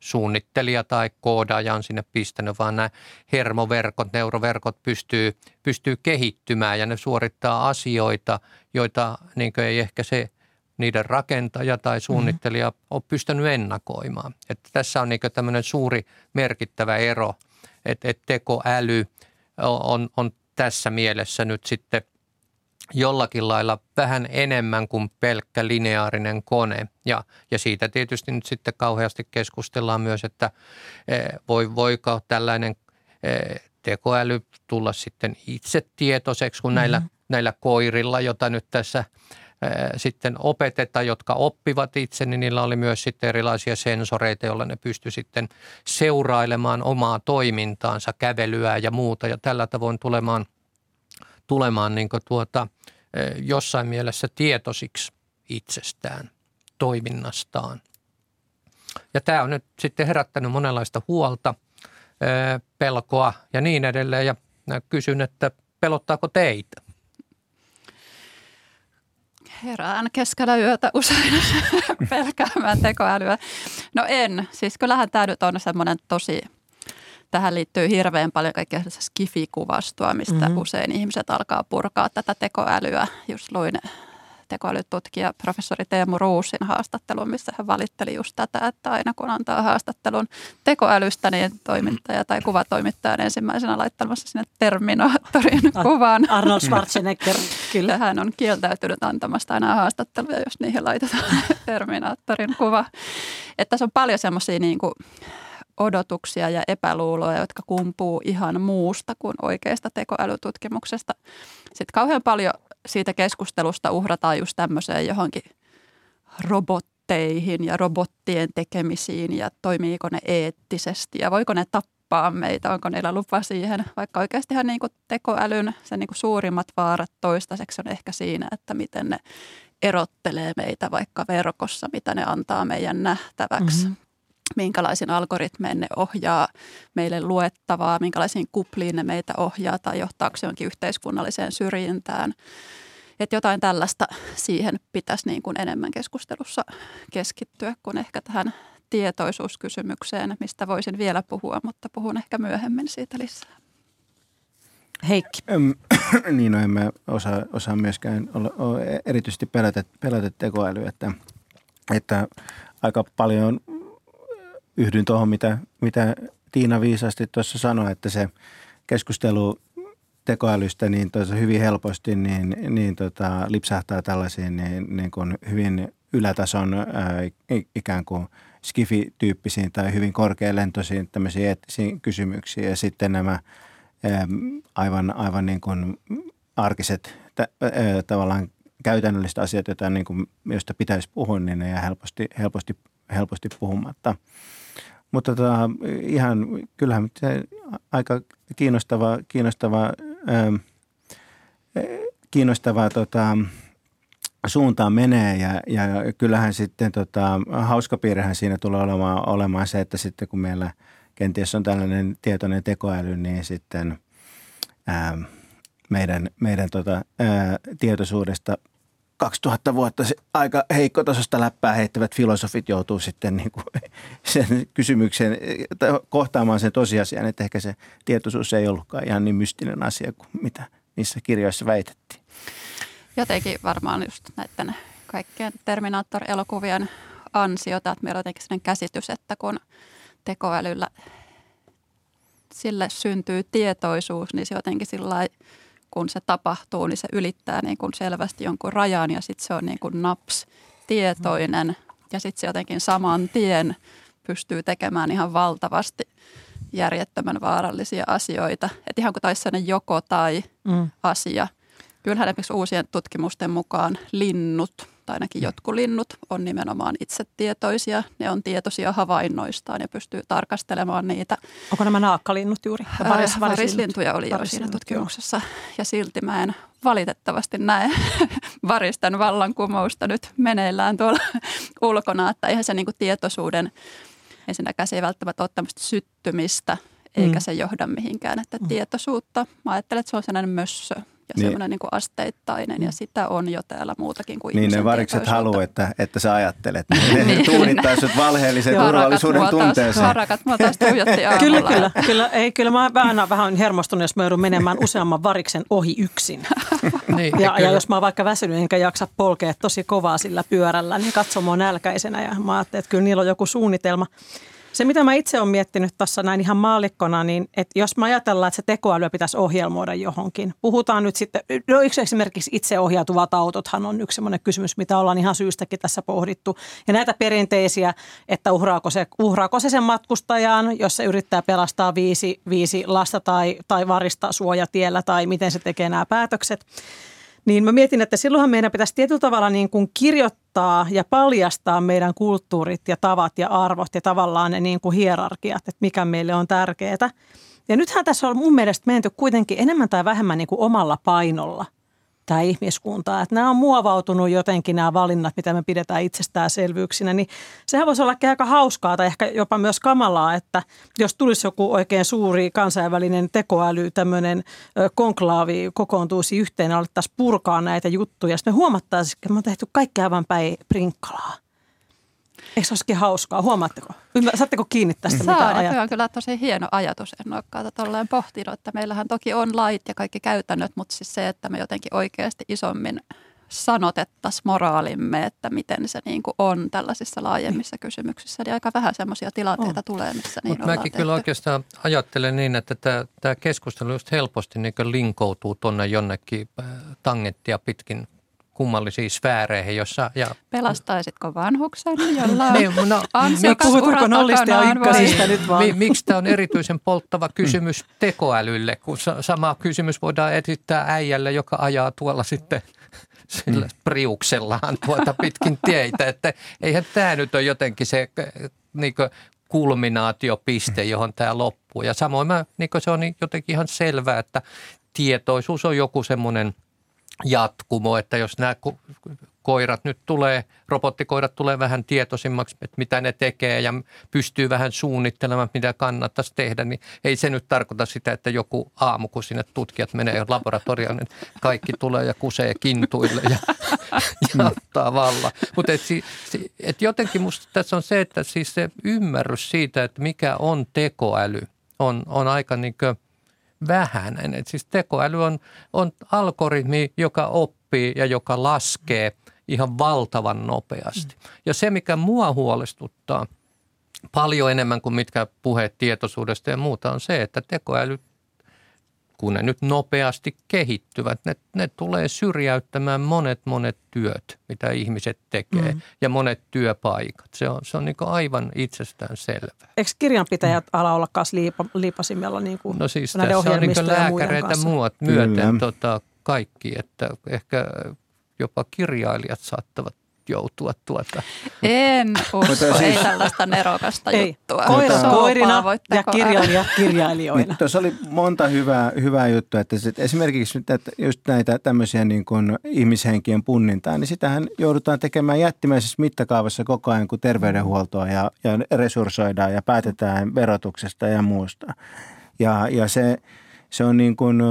suunnittelija tai koodaaja on sinne pistänyt, vaan nämä hermoverkot, neuroverkot pystyy, pystyy kehittymään ja ne suorittaa asioita, joita niin ei ehkä se niiden rakentaja tai suunnittelija mm-hmm. ole pystynyt ennakoimaan. Että tässä on niin tämmöinen suuri merkittävä ero, että, että tekoäly on, on tässä mielessä nyt sitten jollakin lailla vähän enemmän kuin pelkkä lineaarinen kone. Ja, ja siitä tietysti nyt sitten kauheasti keskustellaan myös, että e, voi, voiko tällainen e, tekoäly tulla sitten itse tietoiseksi kuin mm-hmm. näillä, näillä koirilla, jota nyt tässä sitten opeteta, jotka oppivat itse, niin niillä oli myös sitten erilaisia sensoreita, joilla ne pysty sitten seurailemaan omaa toimintaansa, kävelyä ja muuta ja tällä tavoin tulemaan, tulemaan niin tuota, jossain mielessä tietoisiksi itsestään, toiminnastaan. Ja tämä on nyt sitten herättänyt monenlaista huolta, pelkoa ja niin edelleen ja kysyn, että pelottaako teitä? Herään keskellä yötä usein pelkäämään tekoälyä. No en. Siis kyllähän tämä nyt on semmoinen tosi, tähän liittyy hirveän paljon kaikkea skifikuvastoa, mistä mm-hmm. usein ihmiset alkaa purkaa tätä tekoälyä. Just luin tekoälytutkija professori Teemu Ruusin haastattelun, missä hän valitteli just tätä, että aina kun antaa haastattelun tekoälystä, niin toimittaja tai kuvatoimittaja on ensimmäisenä laittamassa sinne Terminaattorin kuvan. Arnold Schwarzenegger, kyllä. Hän on kieltäytynyt antamasta aina haastatteluja, jos niihin laitetaan Terminaattorin kuva. Että tässä on paljon semmoisia niin kuin odotuksia ja epäluuloja, jotka kumpuu ihan muusta kuin oikeasta tekoälytutkimuksesta. Sitten kauhean paljon siitä keskustelusta uhrataan just tämmöiseen johonkin robotteihin ja robottien tekemisiin ja toimiiko ne eettisesti ja voiko ne tappaa meitä, onko niillä lupa siihen, vaikka oikeastihan niin kuin tekoälyn sen niin kuin suurimmat vaarat toistaiseksi on ehkä siinä, että miten ne erottelee meitä vaikka verkossa, mitä ne antaa meidän nähtäväksi. Mm-hmm minkälaisiin algoritmeihin ne ohjaa meille luettavaa, minkälaisiin kupliin ne meitä ohjaa tai johtaako se jonkin yhteiskunnalliseen syrjintään. Että jotain tällaista siihen pitäisi niin kuin enemmän keskustelussa keskittyä kuin ehkä tähän tietoisuuskysymykseen, mistä voisin vielä puhua, mutta puhun ehkä myöhemmin siitä lisää. Heikki. niin, no emme osaa, osaa myöskään olla, olla erityisesti pelätä, pelätä tekoälyä, että, että aika paljon yhdyn tuohon, mitä, mitä Tiina viisasti tuossa sanoi, että se keskustelu tekoälystä niin hyvin helposti niin, niin tota, lipsahtaa tällaisiin niin, niin kuin hyvin ylätason ää, ikään kuin skifi-tyyppisiin tai hyvin korkealentoisiin tämmöisiin eettisiin kysymyksiin ja sitten nämä ää, aivan, aivan niin kuin arkiset tä, ää, tavallaan käytännölliset asiat, joita niin kuin, joista pitäisi puhua, niin ne jää helposti, helposti, helposti puhumatta. Mutta tota, ihan kyllähän se aika kiinnostava, kiinnostava, ää, kiinnostava tota, suuntaan menee ja, ja kyllähän sitten tota, hauska piirrehän siinä tulee olemaan, olemaan se, että sitten kun meillä kenties on tällainen tietoinen tekoäly, niin sitten ää, meidän, meidän tota, ää, tietoisuudesta 2000 vuotta aika heikkotasosta läppää heittävät filosofit joutuu sitten niin kuin sen kysymyksen kohtaamaan sen tosiasian, että ehkä se tietoisuus ei ollutkaan ihan niin mystinen asia kuin mitä niissä kirjoissa väitettiin. Jotenkin varmaan just näiden kaikkien Terminaattor-elokuvien ansiota, että meillä on jotenkin sellainen käsitys, että kun tekoälyllä sille syntyy tietoisuus, niin se jotenkin sillä kun se tapahtuu, niin se ylittää niin kuin selvästi jonkun rajan ja sitten se on niin kuin naps tietoinen ja sitten se jotenkin saman tien pystyy tekemään ihan valtavasti järjettömän vaarallisia asioita. Että ihan kuin taisi sellainen joko tai mm. asia. Kyllähän esimerkiksi uusien tutkimusten mukaan linnut – tai ainakin jotkut linnut on nimenomaan itsetietoisia. Ne on tietoisia havainnoistaan ja pystyy tarkastelemaan niitä. Onko nämä naakkalinnut juuri? Varis, varislintuja oli jo siinä tutkimuksessa. Joo. Ja silti mä en valitettavasti näe varisten vallankumousta nyt meneillään tuolla ulkona. Että eihän se niin tietoisuuden, ensinnäkään se ei välttämättä ole tämmöistä syttymistä, eikä mm. se johda mihinkään. Että mm. tietoisuutta, mä ajattelen, että se on sellainen mössö ja niin. semmoinen niin kuin asteittainen ja sitä on jo täällä muutakin kuin Niin ne varikset haluaa, että, että sä ajattelet. Ne, niin. tuunittaa sut valheellisen turvallisuuden tunteeseen. Rakat mua taas tuijotti Kyllä, kyllä, kyllä, ei, kyllä mä vähän, vähän hermostunut, jos mä joudun menemään useamman variksen ohi yksin. niin, ja, ja, jos mä oon vaikka väsynyt enkä jaksa polkea tosi kovaa sillä pyörällä, niin katso mua nälkäisenä ja mä ajattelin, että kyllä niillä on joku suunnitelma. Se, mitä mä itse olen miettinyt tuossa näin ihan maallikkona, niin että jos mä ajatellaan, että se tekoäly pitäisi ohjelmoida johonkin. Puhutaan nyt sitten, no yksi esimerkiksi itseohjautuvat autothan on yksi sellainen kysymys, mitä ollaan ihan syystäkin tässä pohdittu. Ja näitä perinteisiä, että uhraako se, uhraako se sen matkustajan, jos se yrittää pelastaa viisi, viisi lasta tai, tai varista suojatiellä tai miten se tekee nämä päätökset. Niin mä mietin, että silloinhan meidän pitäisi tietyllä tavalla niin kuin kirjoittaa ja paljastaa meidän kulttuurit ja tavat ja arvot ja tavallaan ne niin kuin hierarkiat, että mikä meille on tärkeää. Ja nythän tässä on mun mielestä menty kuitenkin enemmän tai vähemmän niin kuin omalla painolla – tämä ihmiskunta. Että nämä on muovautunut jotenkin nämä valinnat, mitä me pidetään itsestäänselvyyksinä, niin sehän voisi olla aika hauskaa tai ehkä jopa myös kamalaa, että jos tulisi joku oikein suuri kansainvälinen tekoäly, tämmöinen konklaavi kokoontuisi yhteen ja alettaisiin purkaa näitä juttuja. Sitten me huomattaisiin, että me on tehty kaikki aivan päin prinkkalaa. Eikö se olisikin hauskaa? Huomaatteko? Saatteko kiinni tästä, Saan, mitä ajattelee? on kyllä tosi hieno ajatus. En ole tolleen pohtinut, että meillähän toki on lait ja kaikki käytännöt, mutta siis se, että me jotenkin oikeasti isommin sanotettaisiin moraalimme, että miten se niin kuin on tällaisissa laajemmissa niin. kysymyksissä. Niin aika vähän sellaisia tilanteita on. tulee, missä niin Mut Mäkin tehty. kyllä oikeastaan ajattelen niin, että tämä, tämä keskustelu just helposti niin linkoutuu tuonne jonnekin äh, tangenttia pitkin kummallisiin sfääreihin, jossa... Ja... Pelastaisitko vanhuksen, jolla niin, no, ansiokas ura nyt vaan? Mi, miksi tämä on erityisen polttava kysymys tekoälylle, kun sama kysymys voidaan esittää äijälle, joka ajaa tuolla sitten sillä mm. priuksellaan tuota pitkin teitä. Että eihän tämä nyt ole jotenkin se niin kulminaatiopiste, johon tämä loppuu. Ja samoin mä, niin se on jotenkin ihan selvää, että tietoisuus on joku semmoinen – jatkumo, että jos nämä koirat nyt tulee, robottikoirat tulee vähän tietoisimmaksi, että mitä ne tekee ja pystyy vähän suunnittelemaan, mitä kannattaisi tehdä, niin ei se nyt tarkoita sitä, että joku aamu, kun sinne tutkijat menee laboratorioon, niin kaikki tulee ja kusee kintuille ja, ja ottaa valla. Mutta et, et jotenkin musta tässä on se, että siis se ymmärrys siitä, että mikä on tekoäly, on, on aika niin kuin – vähäinen. Et siis tekoäly on, on algoritmi, joka oppii ja joka laskee ihan valtavan nopeasti. Ja se, mikä mua huolestuttaa paljon enemmän kuin mitkä puheet tietoisuudesta ja muuta, on se, että tekoäly kun ne nyt nopeasti kehittyvät, ne, ne tulee syrjäyttämään monet monet työt, mitä ihmiset tekee mm. ja monet työpaikat. Se on, se on niin aivan itsestään selvää. Eikö kirjanpitäjät mm. ala olla kanssa liipa, liipasimella niin kuin No siis tässä on niin lääkäreitä muut myöten tota, kaikki, että ehkä jopa kirjailijat saattavat joutua tuota. En usko, ei tällaista nerokasta ei. juttua. Koira koirina ja kirjailija kirjailijoina. Niin, tuossa oli monta hyvää, hyvää juttua, että sit esimerkiksi että just näitä tämmöisiä niin kuin ihmishenkien punnintaa, niin sitähän joudutaan tekemään jättimäisessä mittakaavassa koko ajan, kun terveydenhuoltoa ja, ja resurssoidaan ja päätetään verotuksesta ja muusta. Ja, ja se se on niin kuin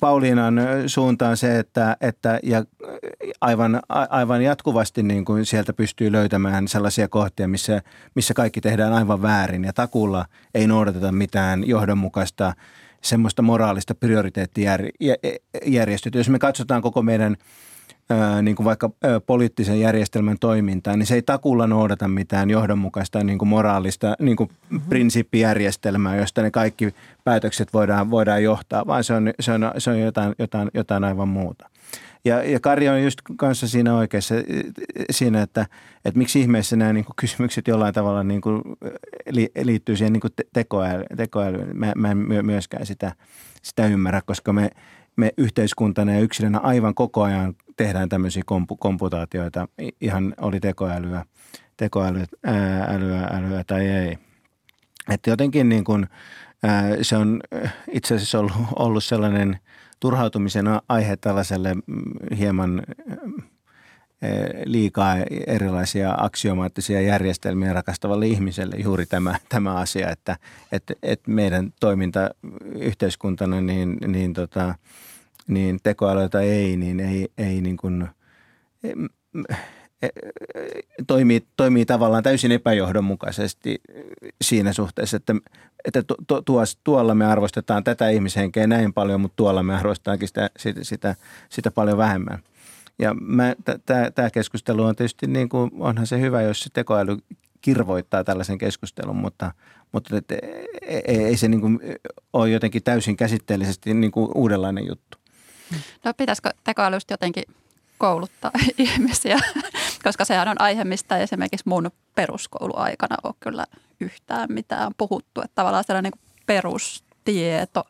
Pauliinan suuntaan se, että, että ja aivan, aivan jatkuvasti niin kuin sieltä pystyy löytämään sellaisia kohtia, missä, missä kaikki tehdään aivan väärin ja takulla ei noudateta mitään johdonmukaista semmoista moraalista prioriteettijärjestöä. Jos me katsotaan koko meidän – niin kuin vaikka poliittisen järjestelmän toimintaa, niin se ei takulla noudata mitään johdonmukaista niin kuin moraalista niin kuin mm-hmm. prinsiippijärjestelmää, josta ne kaikki päätökset voidaan, voidaan johtaa, vaan se on, se on, se on jotain, jotain, jotain aivan muuta. Ja, ja Kari on just kanssa siinä oikeassa siinä, että, että miksi ihmeessä nämä niin kuin kysymykset jollain tavalla niin kuin liittyy siihen niin kuin tekoäly, tekoälyyn. Mä, mä en myöskään sitä, sitä ymmärrä, koska me, me yhteiskuntana ja yksilönä aivan koko ajan tehdään tämmöisiä kompu, komputaatioita, ihan oli tekoälyä, tekoälyä älyä, älyä tai ei. Että jotenkin niin kuin, ää, se on itse asiassa ollut, ollut sellainen turhautumisen aihe tällaiselle mm, hieman liikaa erilaisia aksiomaattisia järjestelmiä rakastavalle ihmiselle juuri tämä, tämä asia, että, että, että meidän toiminta yhteiskuntana niin, niin tota, niin tekoälyä ei, niin ei, ei niin kuin, e, e, toimii, toimii tavallaan täysin epäjohdonmukaisesti siinä suhteessa, että, että tu, tuolla me arvostetaan tätä ihmishenkeä näin paljon, mutta tuolla me arvostetaankin sitä, sitä, sitä, sitä paljon vähemmän. Ja tämä keskustelu on tietysti, niin kuin, onhan se hyvä, jos se tekoäly kirvoittaa tällaisen keskustelun, mutta, mutta et, ei, ei se niin kuin ole jotenkin täysin käsitteellisesti niin kuin uudenlainen juttu. No pitäisikö tekoälystä jotenkin kouluttaa ihmisiä, koska sehän on aihe, mistä esimerkiksi mun peruskouluaikana on kyllä yhtään mitään puhuttu. Että tavallaan sellainen niin perustieto,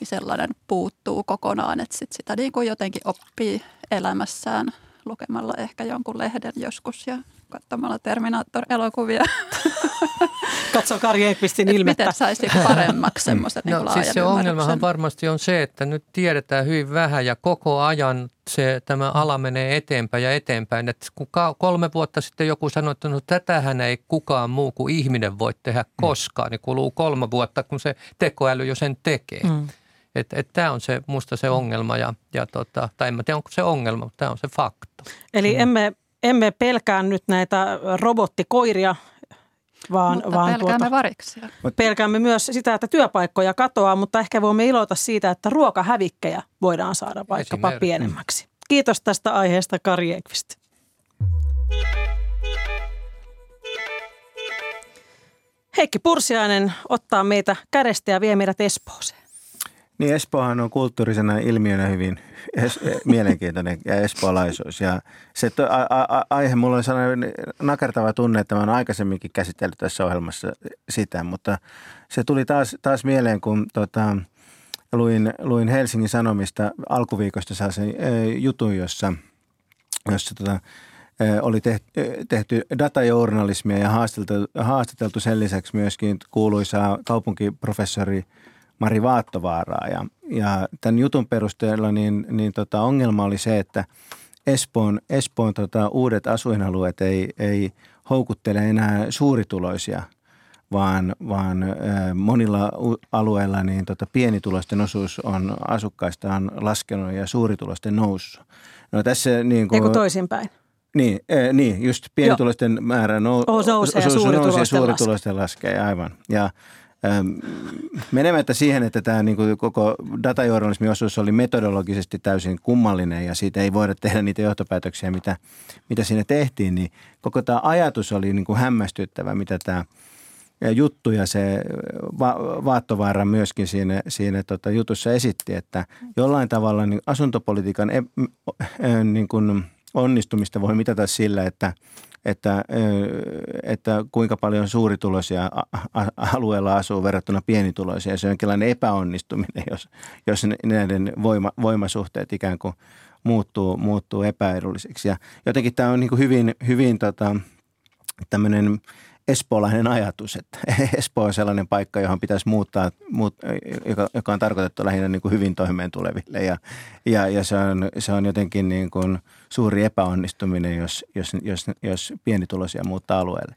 niin sellainen puuttuu kokonaan, että sit sitä niin kuin jotenkin oppii elämässään lukemalla ehkä jonkun lehden joskus ja katsomalla Terminator-elokuvia. Katso Kari Ekvistin ilmettä. Miten saisi paremmaksi semmoisen no, niin siis se ongelmahan varmasti on se, että nyt tiedetään hyvin vähän ja koko ajan se, tämä ala menee eteenpäin ja eteenpäin. Et kun kolme vuotta sitten joku sanoi, että no tätähän ei kukaan muu kuin ihminen voi tehdä mm. koskaan, niin kuluu kolme vuotta, kun se tekoäly jo sen tekee. Mm. Että et, tämä on se, musta se ongelma, ja, ja tota, tai en mä tiedä onko se ongelma, mutta tämä on se fakta. Eli mm. emme emme pelkää nyt näitä robottikoiria, vaan, mutta vaan pelkäämme tuota, variksia. Pelkäämme myös sitä, että työpaikkoja katoaa, mutta ehkä voimme iloita siitä, että ruokahävikkejä voidaan saada vaikkapa pienemmäksi. Kiitos tästä aiheesta Kari Ekvist. Heikki Pursiainen ottaa meitä kädestä ja vie meidät Espooseen. Niin Espoohan on kulttuurisena ilmiönä hyvin es, mielenkiintoinen ja espoolaisuus. Ja se to, a, a, aihe, mulla on sellainen nakertava tunne, että mä oon aikaisemminkin käsitellyt tässä ohjelmassa sitä, mutta se tuli taas, taas mieleen, kun tota, luin, luin Helsingin Sanomista alkuviikosta sellaisen jutun, jossa, jossa tota, oli tehty, tehty datajournalismia ja haastateltu, haastateltu sen lisäksi myöskin kuuluisaa kaupunkiprofessori – Mari Vaattovaaraa. Ja, ja tämän jutun perusteella niin, niin tota ongelma oli se, että, Espoon, Espoon tota, uudet asuinalueet ei, ei houkuttele enää suurituloisia, vaan, vaan monilla alueilla niin tota, pienituloisten osuus on asukkaista on laskenut ja suurituloisten noussut. No tässä niin kuin, Eikö toisinpäin? Niin, äh, niin just pienituloisten Joo. määrä nou, oh, nousee ja suurituloisten, suurituloisten laskee. laskee, aivan. Ja menemättä siihen, että tämä niin kuin koko datajournalismin osuus oli metodologisesti täysin kummallinen ja siitä ei voida tehdä niitä johtopäätöksiä, mitä, mitä siinä tehtiin, niin koko tämä ajatus oli niin kuin hämmästyttävä, mitä tämä juttu ja se va- Vaattovaara myöskin siinä, siinä tota jutussa esitti, että jollain tavalla niin asuntopolitiikan e- niin kuin onnistumista voi mitata sillä, että, että, että kuinka paljon suurituloisia alueella asuu verrattuna pienituloisia. Se on jonkinlainen epäonnistuminen, jos, jos näiden voima, voimasuhteet ikään kuin muuttuu, muuttuu epäedullisiksi. Ja jotenkin tämä on niin kuin hyvin, hyvin tota, tämmöinen espoolainen ajatus, että Espoo on sellainen paikka, johon pitäisi muuttaa, muut, joka, joka on tarkoitettu lähinnä niin kuin hyvin toimeen tuleville. Ja, ja, ja se, on, se on jotenkin niin kuin suuri epäonnistuminen, jos, jos, jos, jos pienituloisia muuttaa alueelle.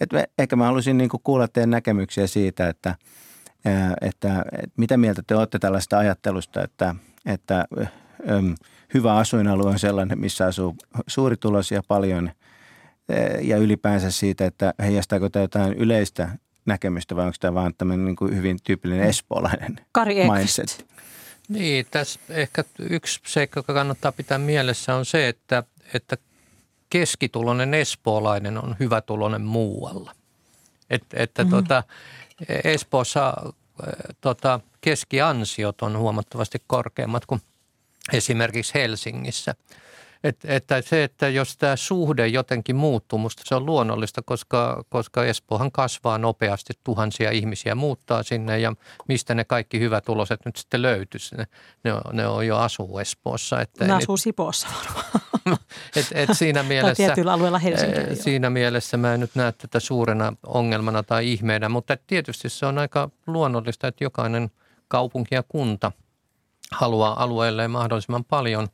Et me, ehkä mä haluaisin niin kuin kuulla teidän näkemyksiä siitä, että, että, että mitä mieltä te olette tällaista ajattelusta, että, että hyvä asuinalue on sellainen, missä asuu suurituloisia paljon – ja ylipäänsä siitä, että heijastaako tämä jotain yleistä näkemystä vai onko tämä vaan tämmöinen niin kuin hyvin tyypillinen espoolainen Kari mindset? Niin, tässä ehkä yksi seikka, joka kannattaa pitää mielessä on se, että, että keskitulonen espoolainen on hyvätulonen muualla. Et, että mm-hmm. tota, Espoossa tota, keskiansiot on huomattavasti korkeammat kuin esimerkiksi Helsingissä – et, että se, että jos tämä suhde jotenkin muuttuu, musta se on luonnollista, koska, koska Espoohan kasvaa nopeasti, tuhansia ihmisiä muuttaa sinne ja mistä ne kaikki hyvät uloset nyt sitten löytyisi. Ne, ne, on, ne on jo asuu Espoossa. Että ne asuu Sipoossa varmaan. et, et siinä mielessä, Helsinki. Siinä mielessä mä en nyt näe tätä suurena ongelmana tai ihmeenä, mutta tietysti se on aika luonnollista, että jokainen kaupunki ja kunta haluaa alueelleen mahdollisimman paljon,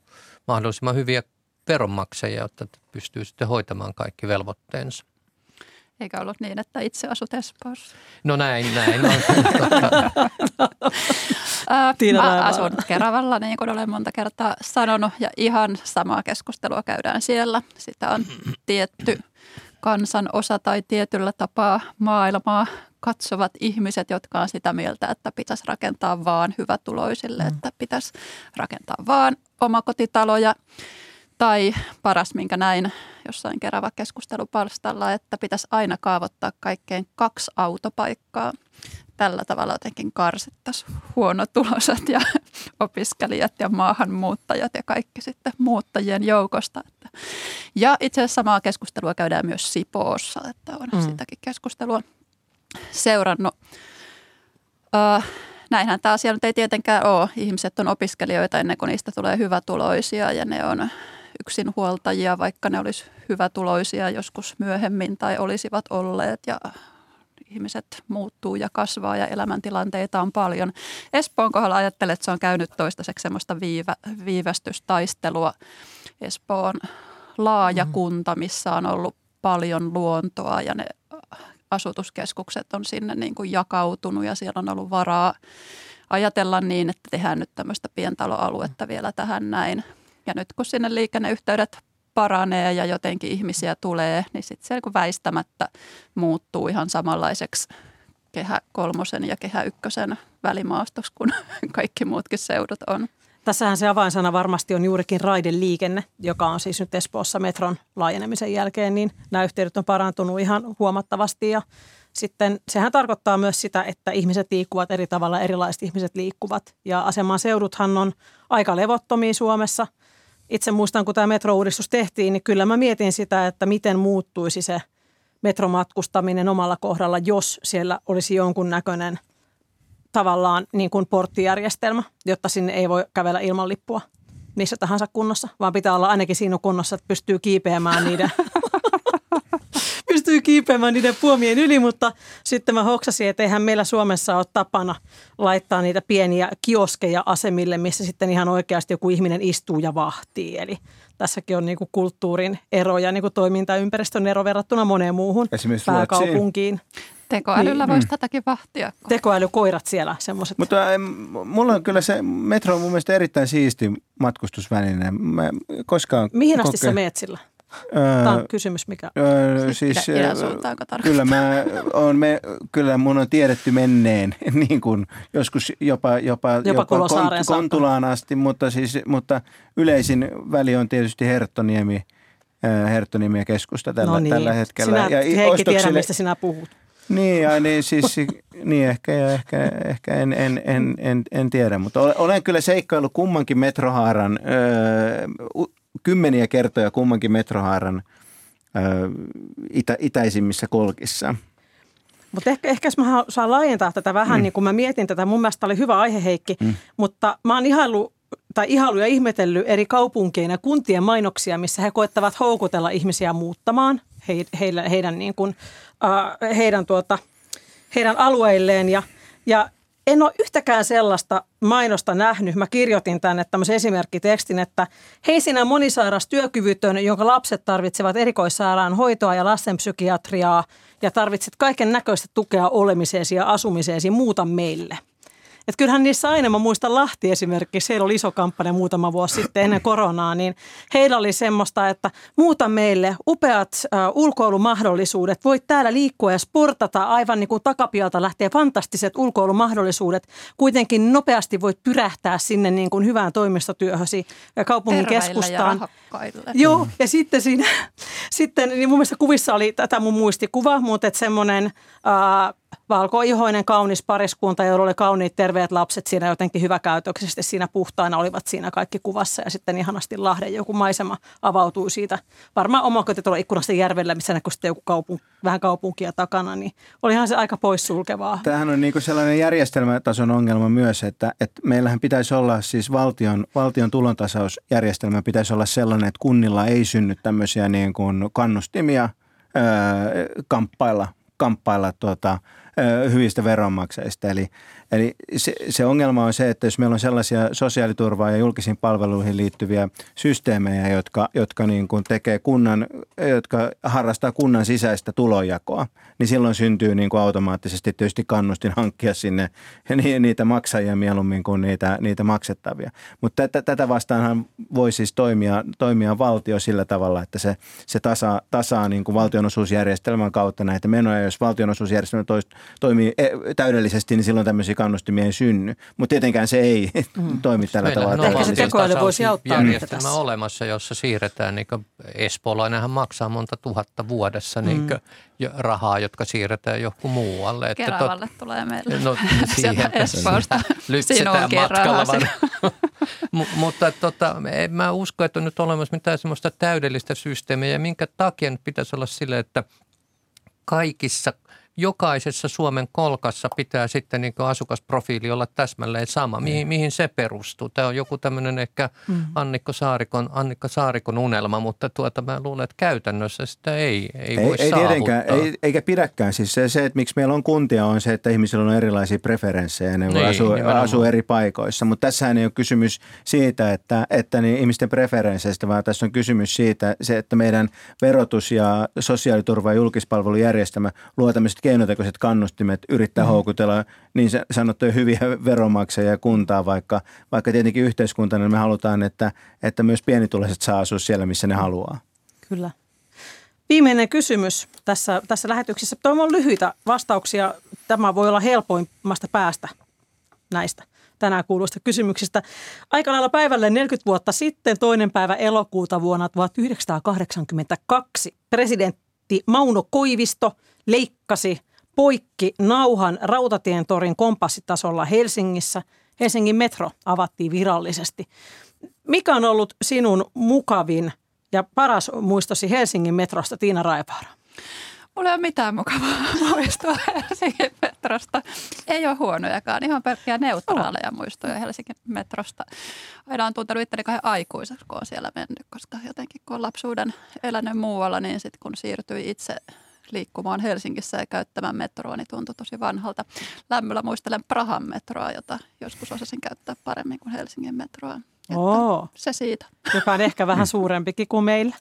mahdollisimman hyviä veronmaksajia, jotta pystyy sitten hoitamaan kaikki velvoitteensa. Eikä ollut niin, että itse asut Espoossa? No näin, näin. On. Mä asun Keravalla, niin kuin olen monta kertaa sanonut, ja ihan samaa keskustelua käydään siellä. Sitä on tietty kansan osa tai tietyllä tapaa maailmaa katsovat ihmiset, jotka on sitä mieltä, että pitäisi rakentaa vaan hyvätuloisille, mm. että pitäisi rakentaa vaan omakotitaloja. Tai paras, minkä näin jossain kerava keskustelupalstalla, että pitäisi aina kaavoittaa kaikkeen kaksi autopaikkaa. Tällä tavalla jotenkin karsittaisiin huonotuloiset ja opiskelijat ja maahanmuuttajat ja kaikki sitten muuttajien joukosta. Ja itse asiassa samaa keskustelua käydään myös Sipoossa, että on mm. sitäkin keskustelua seurannut. Uh, näinhän tämä asia nyt ei tietenkään ole. Ihmiset on opiskelijoita ennen kuin niistä tulee hyvätuloisia ja ne on yksinhuoltajia, vaikka ne olisi hyvätuloisia joskus myöhemmin tai olisivat olleet ja ihmiset muuttuu ja kasvaa ja elämäntilanteita on paljon. Espoon kohdalla ajattelen, että se on käynyt toistaiseksi semmoista viivä, viivästystaistelua. Espoon laaja mm-hmm. kunta, missä on ollut paljon luontoa ja ne asutuskeskukset on sinne niin kuin jakautunut ja siellä on ollut varaa ajatella niin, että tehdään nyt tämmöistä pientaloaluetta vielä tähän näin. Ja nyt kun sinne liikenneyhteydet paranee ja jotenkin ihmisiä tulee, niin sitten se niin väistämättä muuttuu ihan samanlaiseksi kehä kolmosen ja kehä ykkösen välimaastoksi kuin kaikki muutkin seudut on. Tässähän se avainsana varmasti on juurikin raideliikenne, joka on siis nyt Espoossa metron laajenemisen jälkeen, niin nämä yhteydet on parantunut ihan huomattavasti. Ja sitten sehän tarkoittaa myös sitä, että ihmiset liikkuvat eri tavalla, erilaiset ihmiset liikkuvat. Ja aseman seuduthan on aika levottomia Suomessa – itse muistan, kun tämä metrouudistus tehtiin, niin kyllä mä mietin sitä, että miten muuttuisi se metromatkustaminen omalla kohdalla, jos siellä olisi jonkun näköinen tavallaan niin kuin porttijärjestelmä, jotta sinne ei voi kävellä ilman lippua missä tahansa kunnossa, vaan pitää olla ainakin siinä kunnossa, että pystyy kiipeämään niiden, pystyy kiipeämään niiden puomien yli, mutta sitten mä hoksasin, että eihän meillä Suomessa ole tapana laittaa niitä pieniä kioskeja asemille, missä sitten ihan oikeasti joku ihminen istuu ja vahtii. Eli tässäkin on niin kuin kulttuurin ero ja niin kuin toimintaympäristön ero verrattuna moneen muuhun Esimerkiksi pääkaupunkiin. Tekoälyllä Niin. voisi tätäkin vahtia. Tekoälykoirat siellä semmoiset. Mutta em, mulla on kyllä se metro on mun mielestä erittäin siisti matkustusväline. Mä koskaan Mihin asti koke- sä meet sillä? Öö, Tämä on kysymys, mikä... öö, Siis idän öö? Kyllä, mä on, me, kyllä mun on tiedetty menneen, niin kuin joskus jopa, jopa, jopa Kulosaareen saakka. Kontulaan asti, mutta, siis, mutta yleisin väli on tietysti Herttoniemi, äh, Herttoniemi ja keskusta tällä, no niin. tällä hetkellä. Sinä, ja Heikki, tiedä, ostoksille- mistä sinä puhut. Niin, ja niin, siis, niin ehkä, ja ehkä, ehkä en, en, en, en, en tiedä, mutta olen, olen kyllä seikkailu kummankin metrohaaran, öö, kymmeniä kertoja kummankin metrohaaran itä, itäisimmissä kolkissa. Mutta ehkä, ehkä jos mä saan laajentaa tätä vähän, mm. niin kun mä mietin tätä, mun mielestä oli hyvä aihe Heikki, mm. mutta mä oon ihaillut tai ihailu ja ihmetellyt eri kaupunkien ja kuntien mainoksia, missä he koettavat houkutella ihmisiä muuttamaan he, heillä, heidän, niin kuin, äh, heidän, tuota, heidän alueilleen. Ja, ja en ole yhtäkään sellaista mainosta nähnyt. Mä kirjoitin tänne tämmöisen esimerkkitekstin, että hei sinä monisairas työkyvytön, jonka lapset tarvitsevat erikoissairaan hoitoa ja lastenpsykiatriaa ja tarvitset kaiken näköistä tukea olemiseesi ja asumiseesi, muuta meille. Et kyllähän niissä aina, mä muistan Lahti esimerkiksi, siellä oli iso kampanja muutama vuosi sitten ennen koronaa, niin heillä oli semmoista, että muuta meille upeat äh, ulkoilumahdollisuudet, voit täällä liikkua ja sportata aivan niin kuin takapialta lähtee fantastiset ulkoilumahdollisuudet, kuitenkin nopeasti voit pyrähtää sinne niin kuin hyvään toimistotyöhösi ja kaupungin Terveille keskustaan. ja. Joo, ja sitten siinä, sitten, niin mun mielestä kuvissa oli tätä mun muistikuva, mutta että semmoinen äh, valkoihoinen kaunis pariskunta, jolla oli kauniit terveet lapset siinä jotenkin hyväkäytöksisesti siinä puhtaina olivat siinä kaikki kuvassa ja sitten ihanasti Lahden joku maisema avautui siitä varmaan omakotitalo ikkunasta järvellä, missä näkyi sitten joku kaupun, vähän kaupunkia takana, niin olihan se aika poissulkevaa. Tämähän on niin kuin sellainen järjestelmätason ongelma myös, että, että meillähän pitäisi olla siis valtion, valtion tulontasausjärjestelmä pitäisi olla sellainen, että kunnilla ei synny tämmöisiä niin kuin kannustimia öö, kamppailla, kamppailla tuota, hyvistä veronmaksajista. Eli, eli se, se ongelma on se, että jos meillä on sellaisia sosiaaliturvaa ja julkisiin palveluihin liittyviä systeemejä, jotka, jotka niin kuin tekee kunnan, jotka harrastaa kunnan sisäistä tulonjakoa, niin silloin syntyy niin kuin automaattisesti tietysti kannustin hankkia sinne ni- niitä maksajia mieluummin kuin niitä, niitä maksettavia. Mutta tätä, tätä vastaanhan voi siis toimia, toimia valtio sillä tavalla, että se, se tasaa, tasaa niin kuin valtionosuusjärjestelmän kautta näitä menoja. Jos valtionosuusjärjestelmä tois, toimii e- täydellisesti, niin silloin tämmöisiä kannustimia ei synny. Mutta tietenkään se ei mm. toimi tällä Meillähän tavalla. Ehkä se tekoäly voisi auttaa meitä järjestelmä tässä. olemassa, jossa siirretään, niin Espoolainenhan maksaa monta tuhatta vuodessa niin Mm. rahaa, jotka siirretään johonkin muualle. Että tot- tulee meille. No Sieltä siihen Espoosta lypsetään matkalla varmaan. M- mutta tota, en mä usko, että on nyt olemassa mitään semmoista täydellistä systeemiä ja minkä takia nyt pitäisi olla sille, että kaikissa, jokaisessa Suomen kolkassa pitää sitten niin asukasprofiili olla täsmälleen sama. Mihin, mihin se perustuu? Tämä on joku tämmöinen ehkä Annikko Saarikon, Annikka Saarikon unelma, mutta tuota mä luulen, että käytännössä sitä ei, ei, Ei, voi ei saavuttaa. ei, eikä pidäkään. Siis se, se, että miksi meillä on kuntia, on se, että ihmisillä on erilaisia preferenssejä ja ne Niin, nimenomaan. asua eri paikoissa. Mutta tässähän ei ole kysymys siitä, että, että niin ihmisten preferensseistä, vaan tässä on kysymys siitä, se, että meidän verotus ja sosiaaliturva ja julkispalvelujärjestelmä luo tämmöiset keinotekoiset kannustimet yrittää mm. houkutella niin sa- sanottuja hyviä veronmaksajia kuntaa, vaikka, vaikka tietenkin yhteiskuntana me halutaan, että, että myös pienituloiset saa asua siellä, missä ne haluaa. Kyllä. Viimeinen kysymys tässä, tässä lähetyksessä. Toivon on lyhyitä vastauksia. Tämä voi olla helpoimmasta päästä näistä tänään kuuluvista kysymyksistä. Aika lailla päivälle 40 vuotta sitten, toinen päivä elokuuta vuonna 1982, presidentti Mauno Koivisto leikkasi poikki nauhan Rautatien torin kompassitasolla Helsingissä. Helsingin metro avattiin virallisesti. Mikä on ollut sinun mukavin ja paras muistosi Helsingin metrosta, Tiina Raivaara? Mulla ei ole mitään mukavaa muistoa Helsingin metrosta. Ei ole huonojakaan, ihan pelkkiä neutraaleja muistoja Helsingin metrosta. Aina on tuntenut itteni kahden aikuiseksi, kun on siellä mennyt, koska jotenkin kun on lapsuuden elänyt muualla, niin sitten kun siirtyi itse liikkumaan Helsingissä ja käyttämään metroa, niin tuntui tosi vanhalta. Lämmöllä muistelen Prahan metroa, jota joskus osasin käyttää paremmin kuin Helsingin metroa. Oo. Se siitä. Joka on ehkä vähän suurempikin kuin meillä.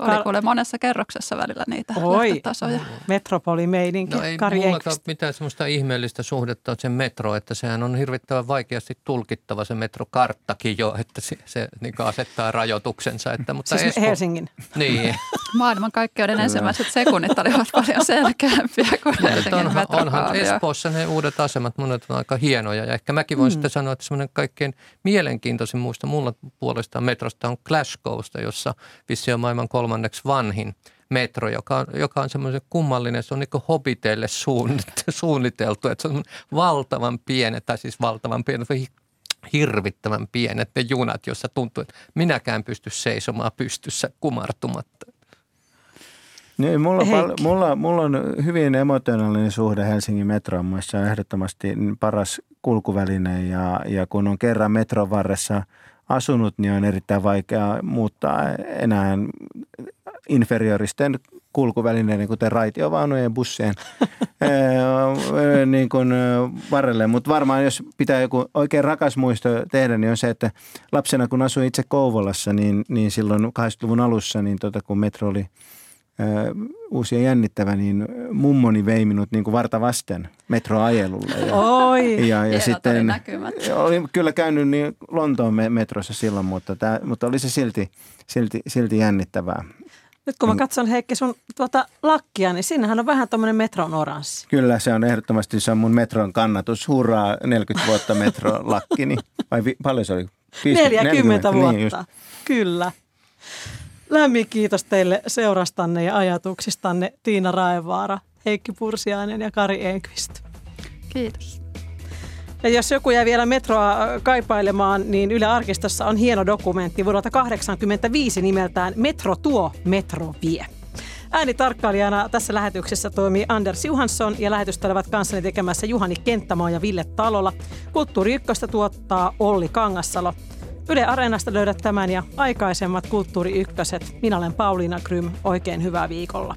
Oli Kar- kuule monessa kerroksessa välillä niitä Oi, tasoja. metropolimeininki. No ei Kari mullakaan mitään semmoista ihmeellistä suhdetta sen metro, että sehän on hirvittävän vaikeasti tulkittava se metrokarttakin jo, että se, se niin asettaa rajoituksensa. Että, mutta siis Espo, Helsingin. Niin. Maailmankaikkeuden ensimmäiset sekunnit olivat paljon selkeämpiä kuin Helsingin onhan, onhan Espoossa ne uudet asemat, monet on aika hienoja ja ehkä mäkin voin mm. sitten sanoa, että semmoinen kaikkein mielenkiintoisin muista mulla puolestaan metrosta on Clash Coaster, jossa vissi on maailman kolme kolmanneksi vanhin metro, joka on, joka on semmoisen kummallinen, se on niin hobiteille suunniteltu, että se on valtavan pienet, tai siis valtavan pienet, hirvittävän pienet ne junat, jossa tuntuu, että minäkään pysty seisomaan pystyssä kumartumatta. Niin, mulla, pal- mulla, mulla on hyvin emotionaalinen suhde Helsingin metroon. Mielestäni on ehdottomasti paras kulkuväline ja, ja kun on kerran metron varressa – asunut, niin on erittäin vaikea muuttaa enää inferioristen kulkuvälineiden, kuten raitiovaunujen ja bussien niin kuin varrelle. Mutta varmaan jos pitää joku oikein rakas muisto tehdä, niin on se, että lapsena kun asuin itse Kouvolassa, niin, niin silloin 80-luvun alussa, niin tota, kun metro oli – uusi ja jännittävä, niin mummoni vei minut niin kuin varta vasten metroajelulle. Ja, Oi! Ja, ja sitten oli kyllä käynyt niin Lontoon metrossa silloin, mutta, tämä, mutta oli se silti, silti, silti jännittävää. Nyt kun mä katson Heikki sun tuota lakkia, niin siinähän on vähän tuommoinen metron oranssi. Kyllä, se on ehdottomasti se on mun metron kannatus. Hurraa, 40 vuotta lakki. Niin, vai vi, paljon se oli? 50, 40, 40 vuotta, niin just. kyllä. Lämmin kiitos teille seurastanne ja ajatuksistanne Tiina Raevaara, Heikki Pursiainen ja Kari Enqvist. Kiitos. Ja jos joku jää vielä metroa kaipailemaan, niin Yle Arkistossa on hieno dokumentti vuodelta 1985 nimeltään Metro tuo, Metro vie. Äänitarkkailijana tässä lähetyksessä toimii Anders Johansson ja lähetystä olivat kanssani tekemässä Juhani Kenttämaa ja Ville Talola. Kulttuuri Ykköstä tuottaa Olli Kangassalo. Yle Areenasta löydät tämän ja aikaisemmat Kulttuuri Ykköset. Minä olen Pauliina Krym. Oikein hyvää viikolla.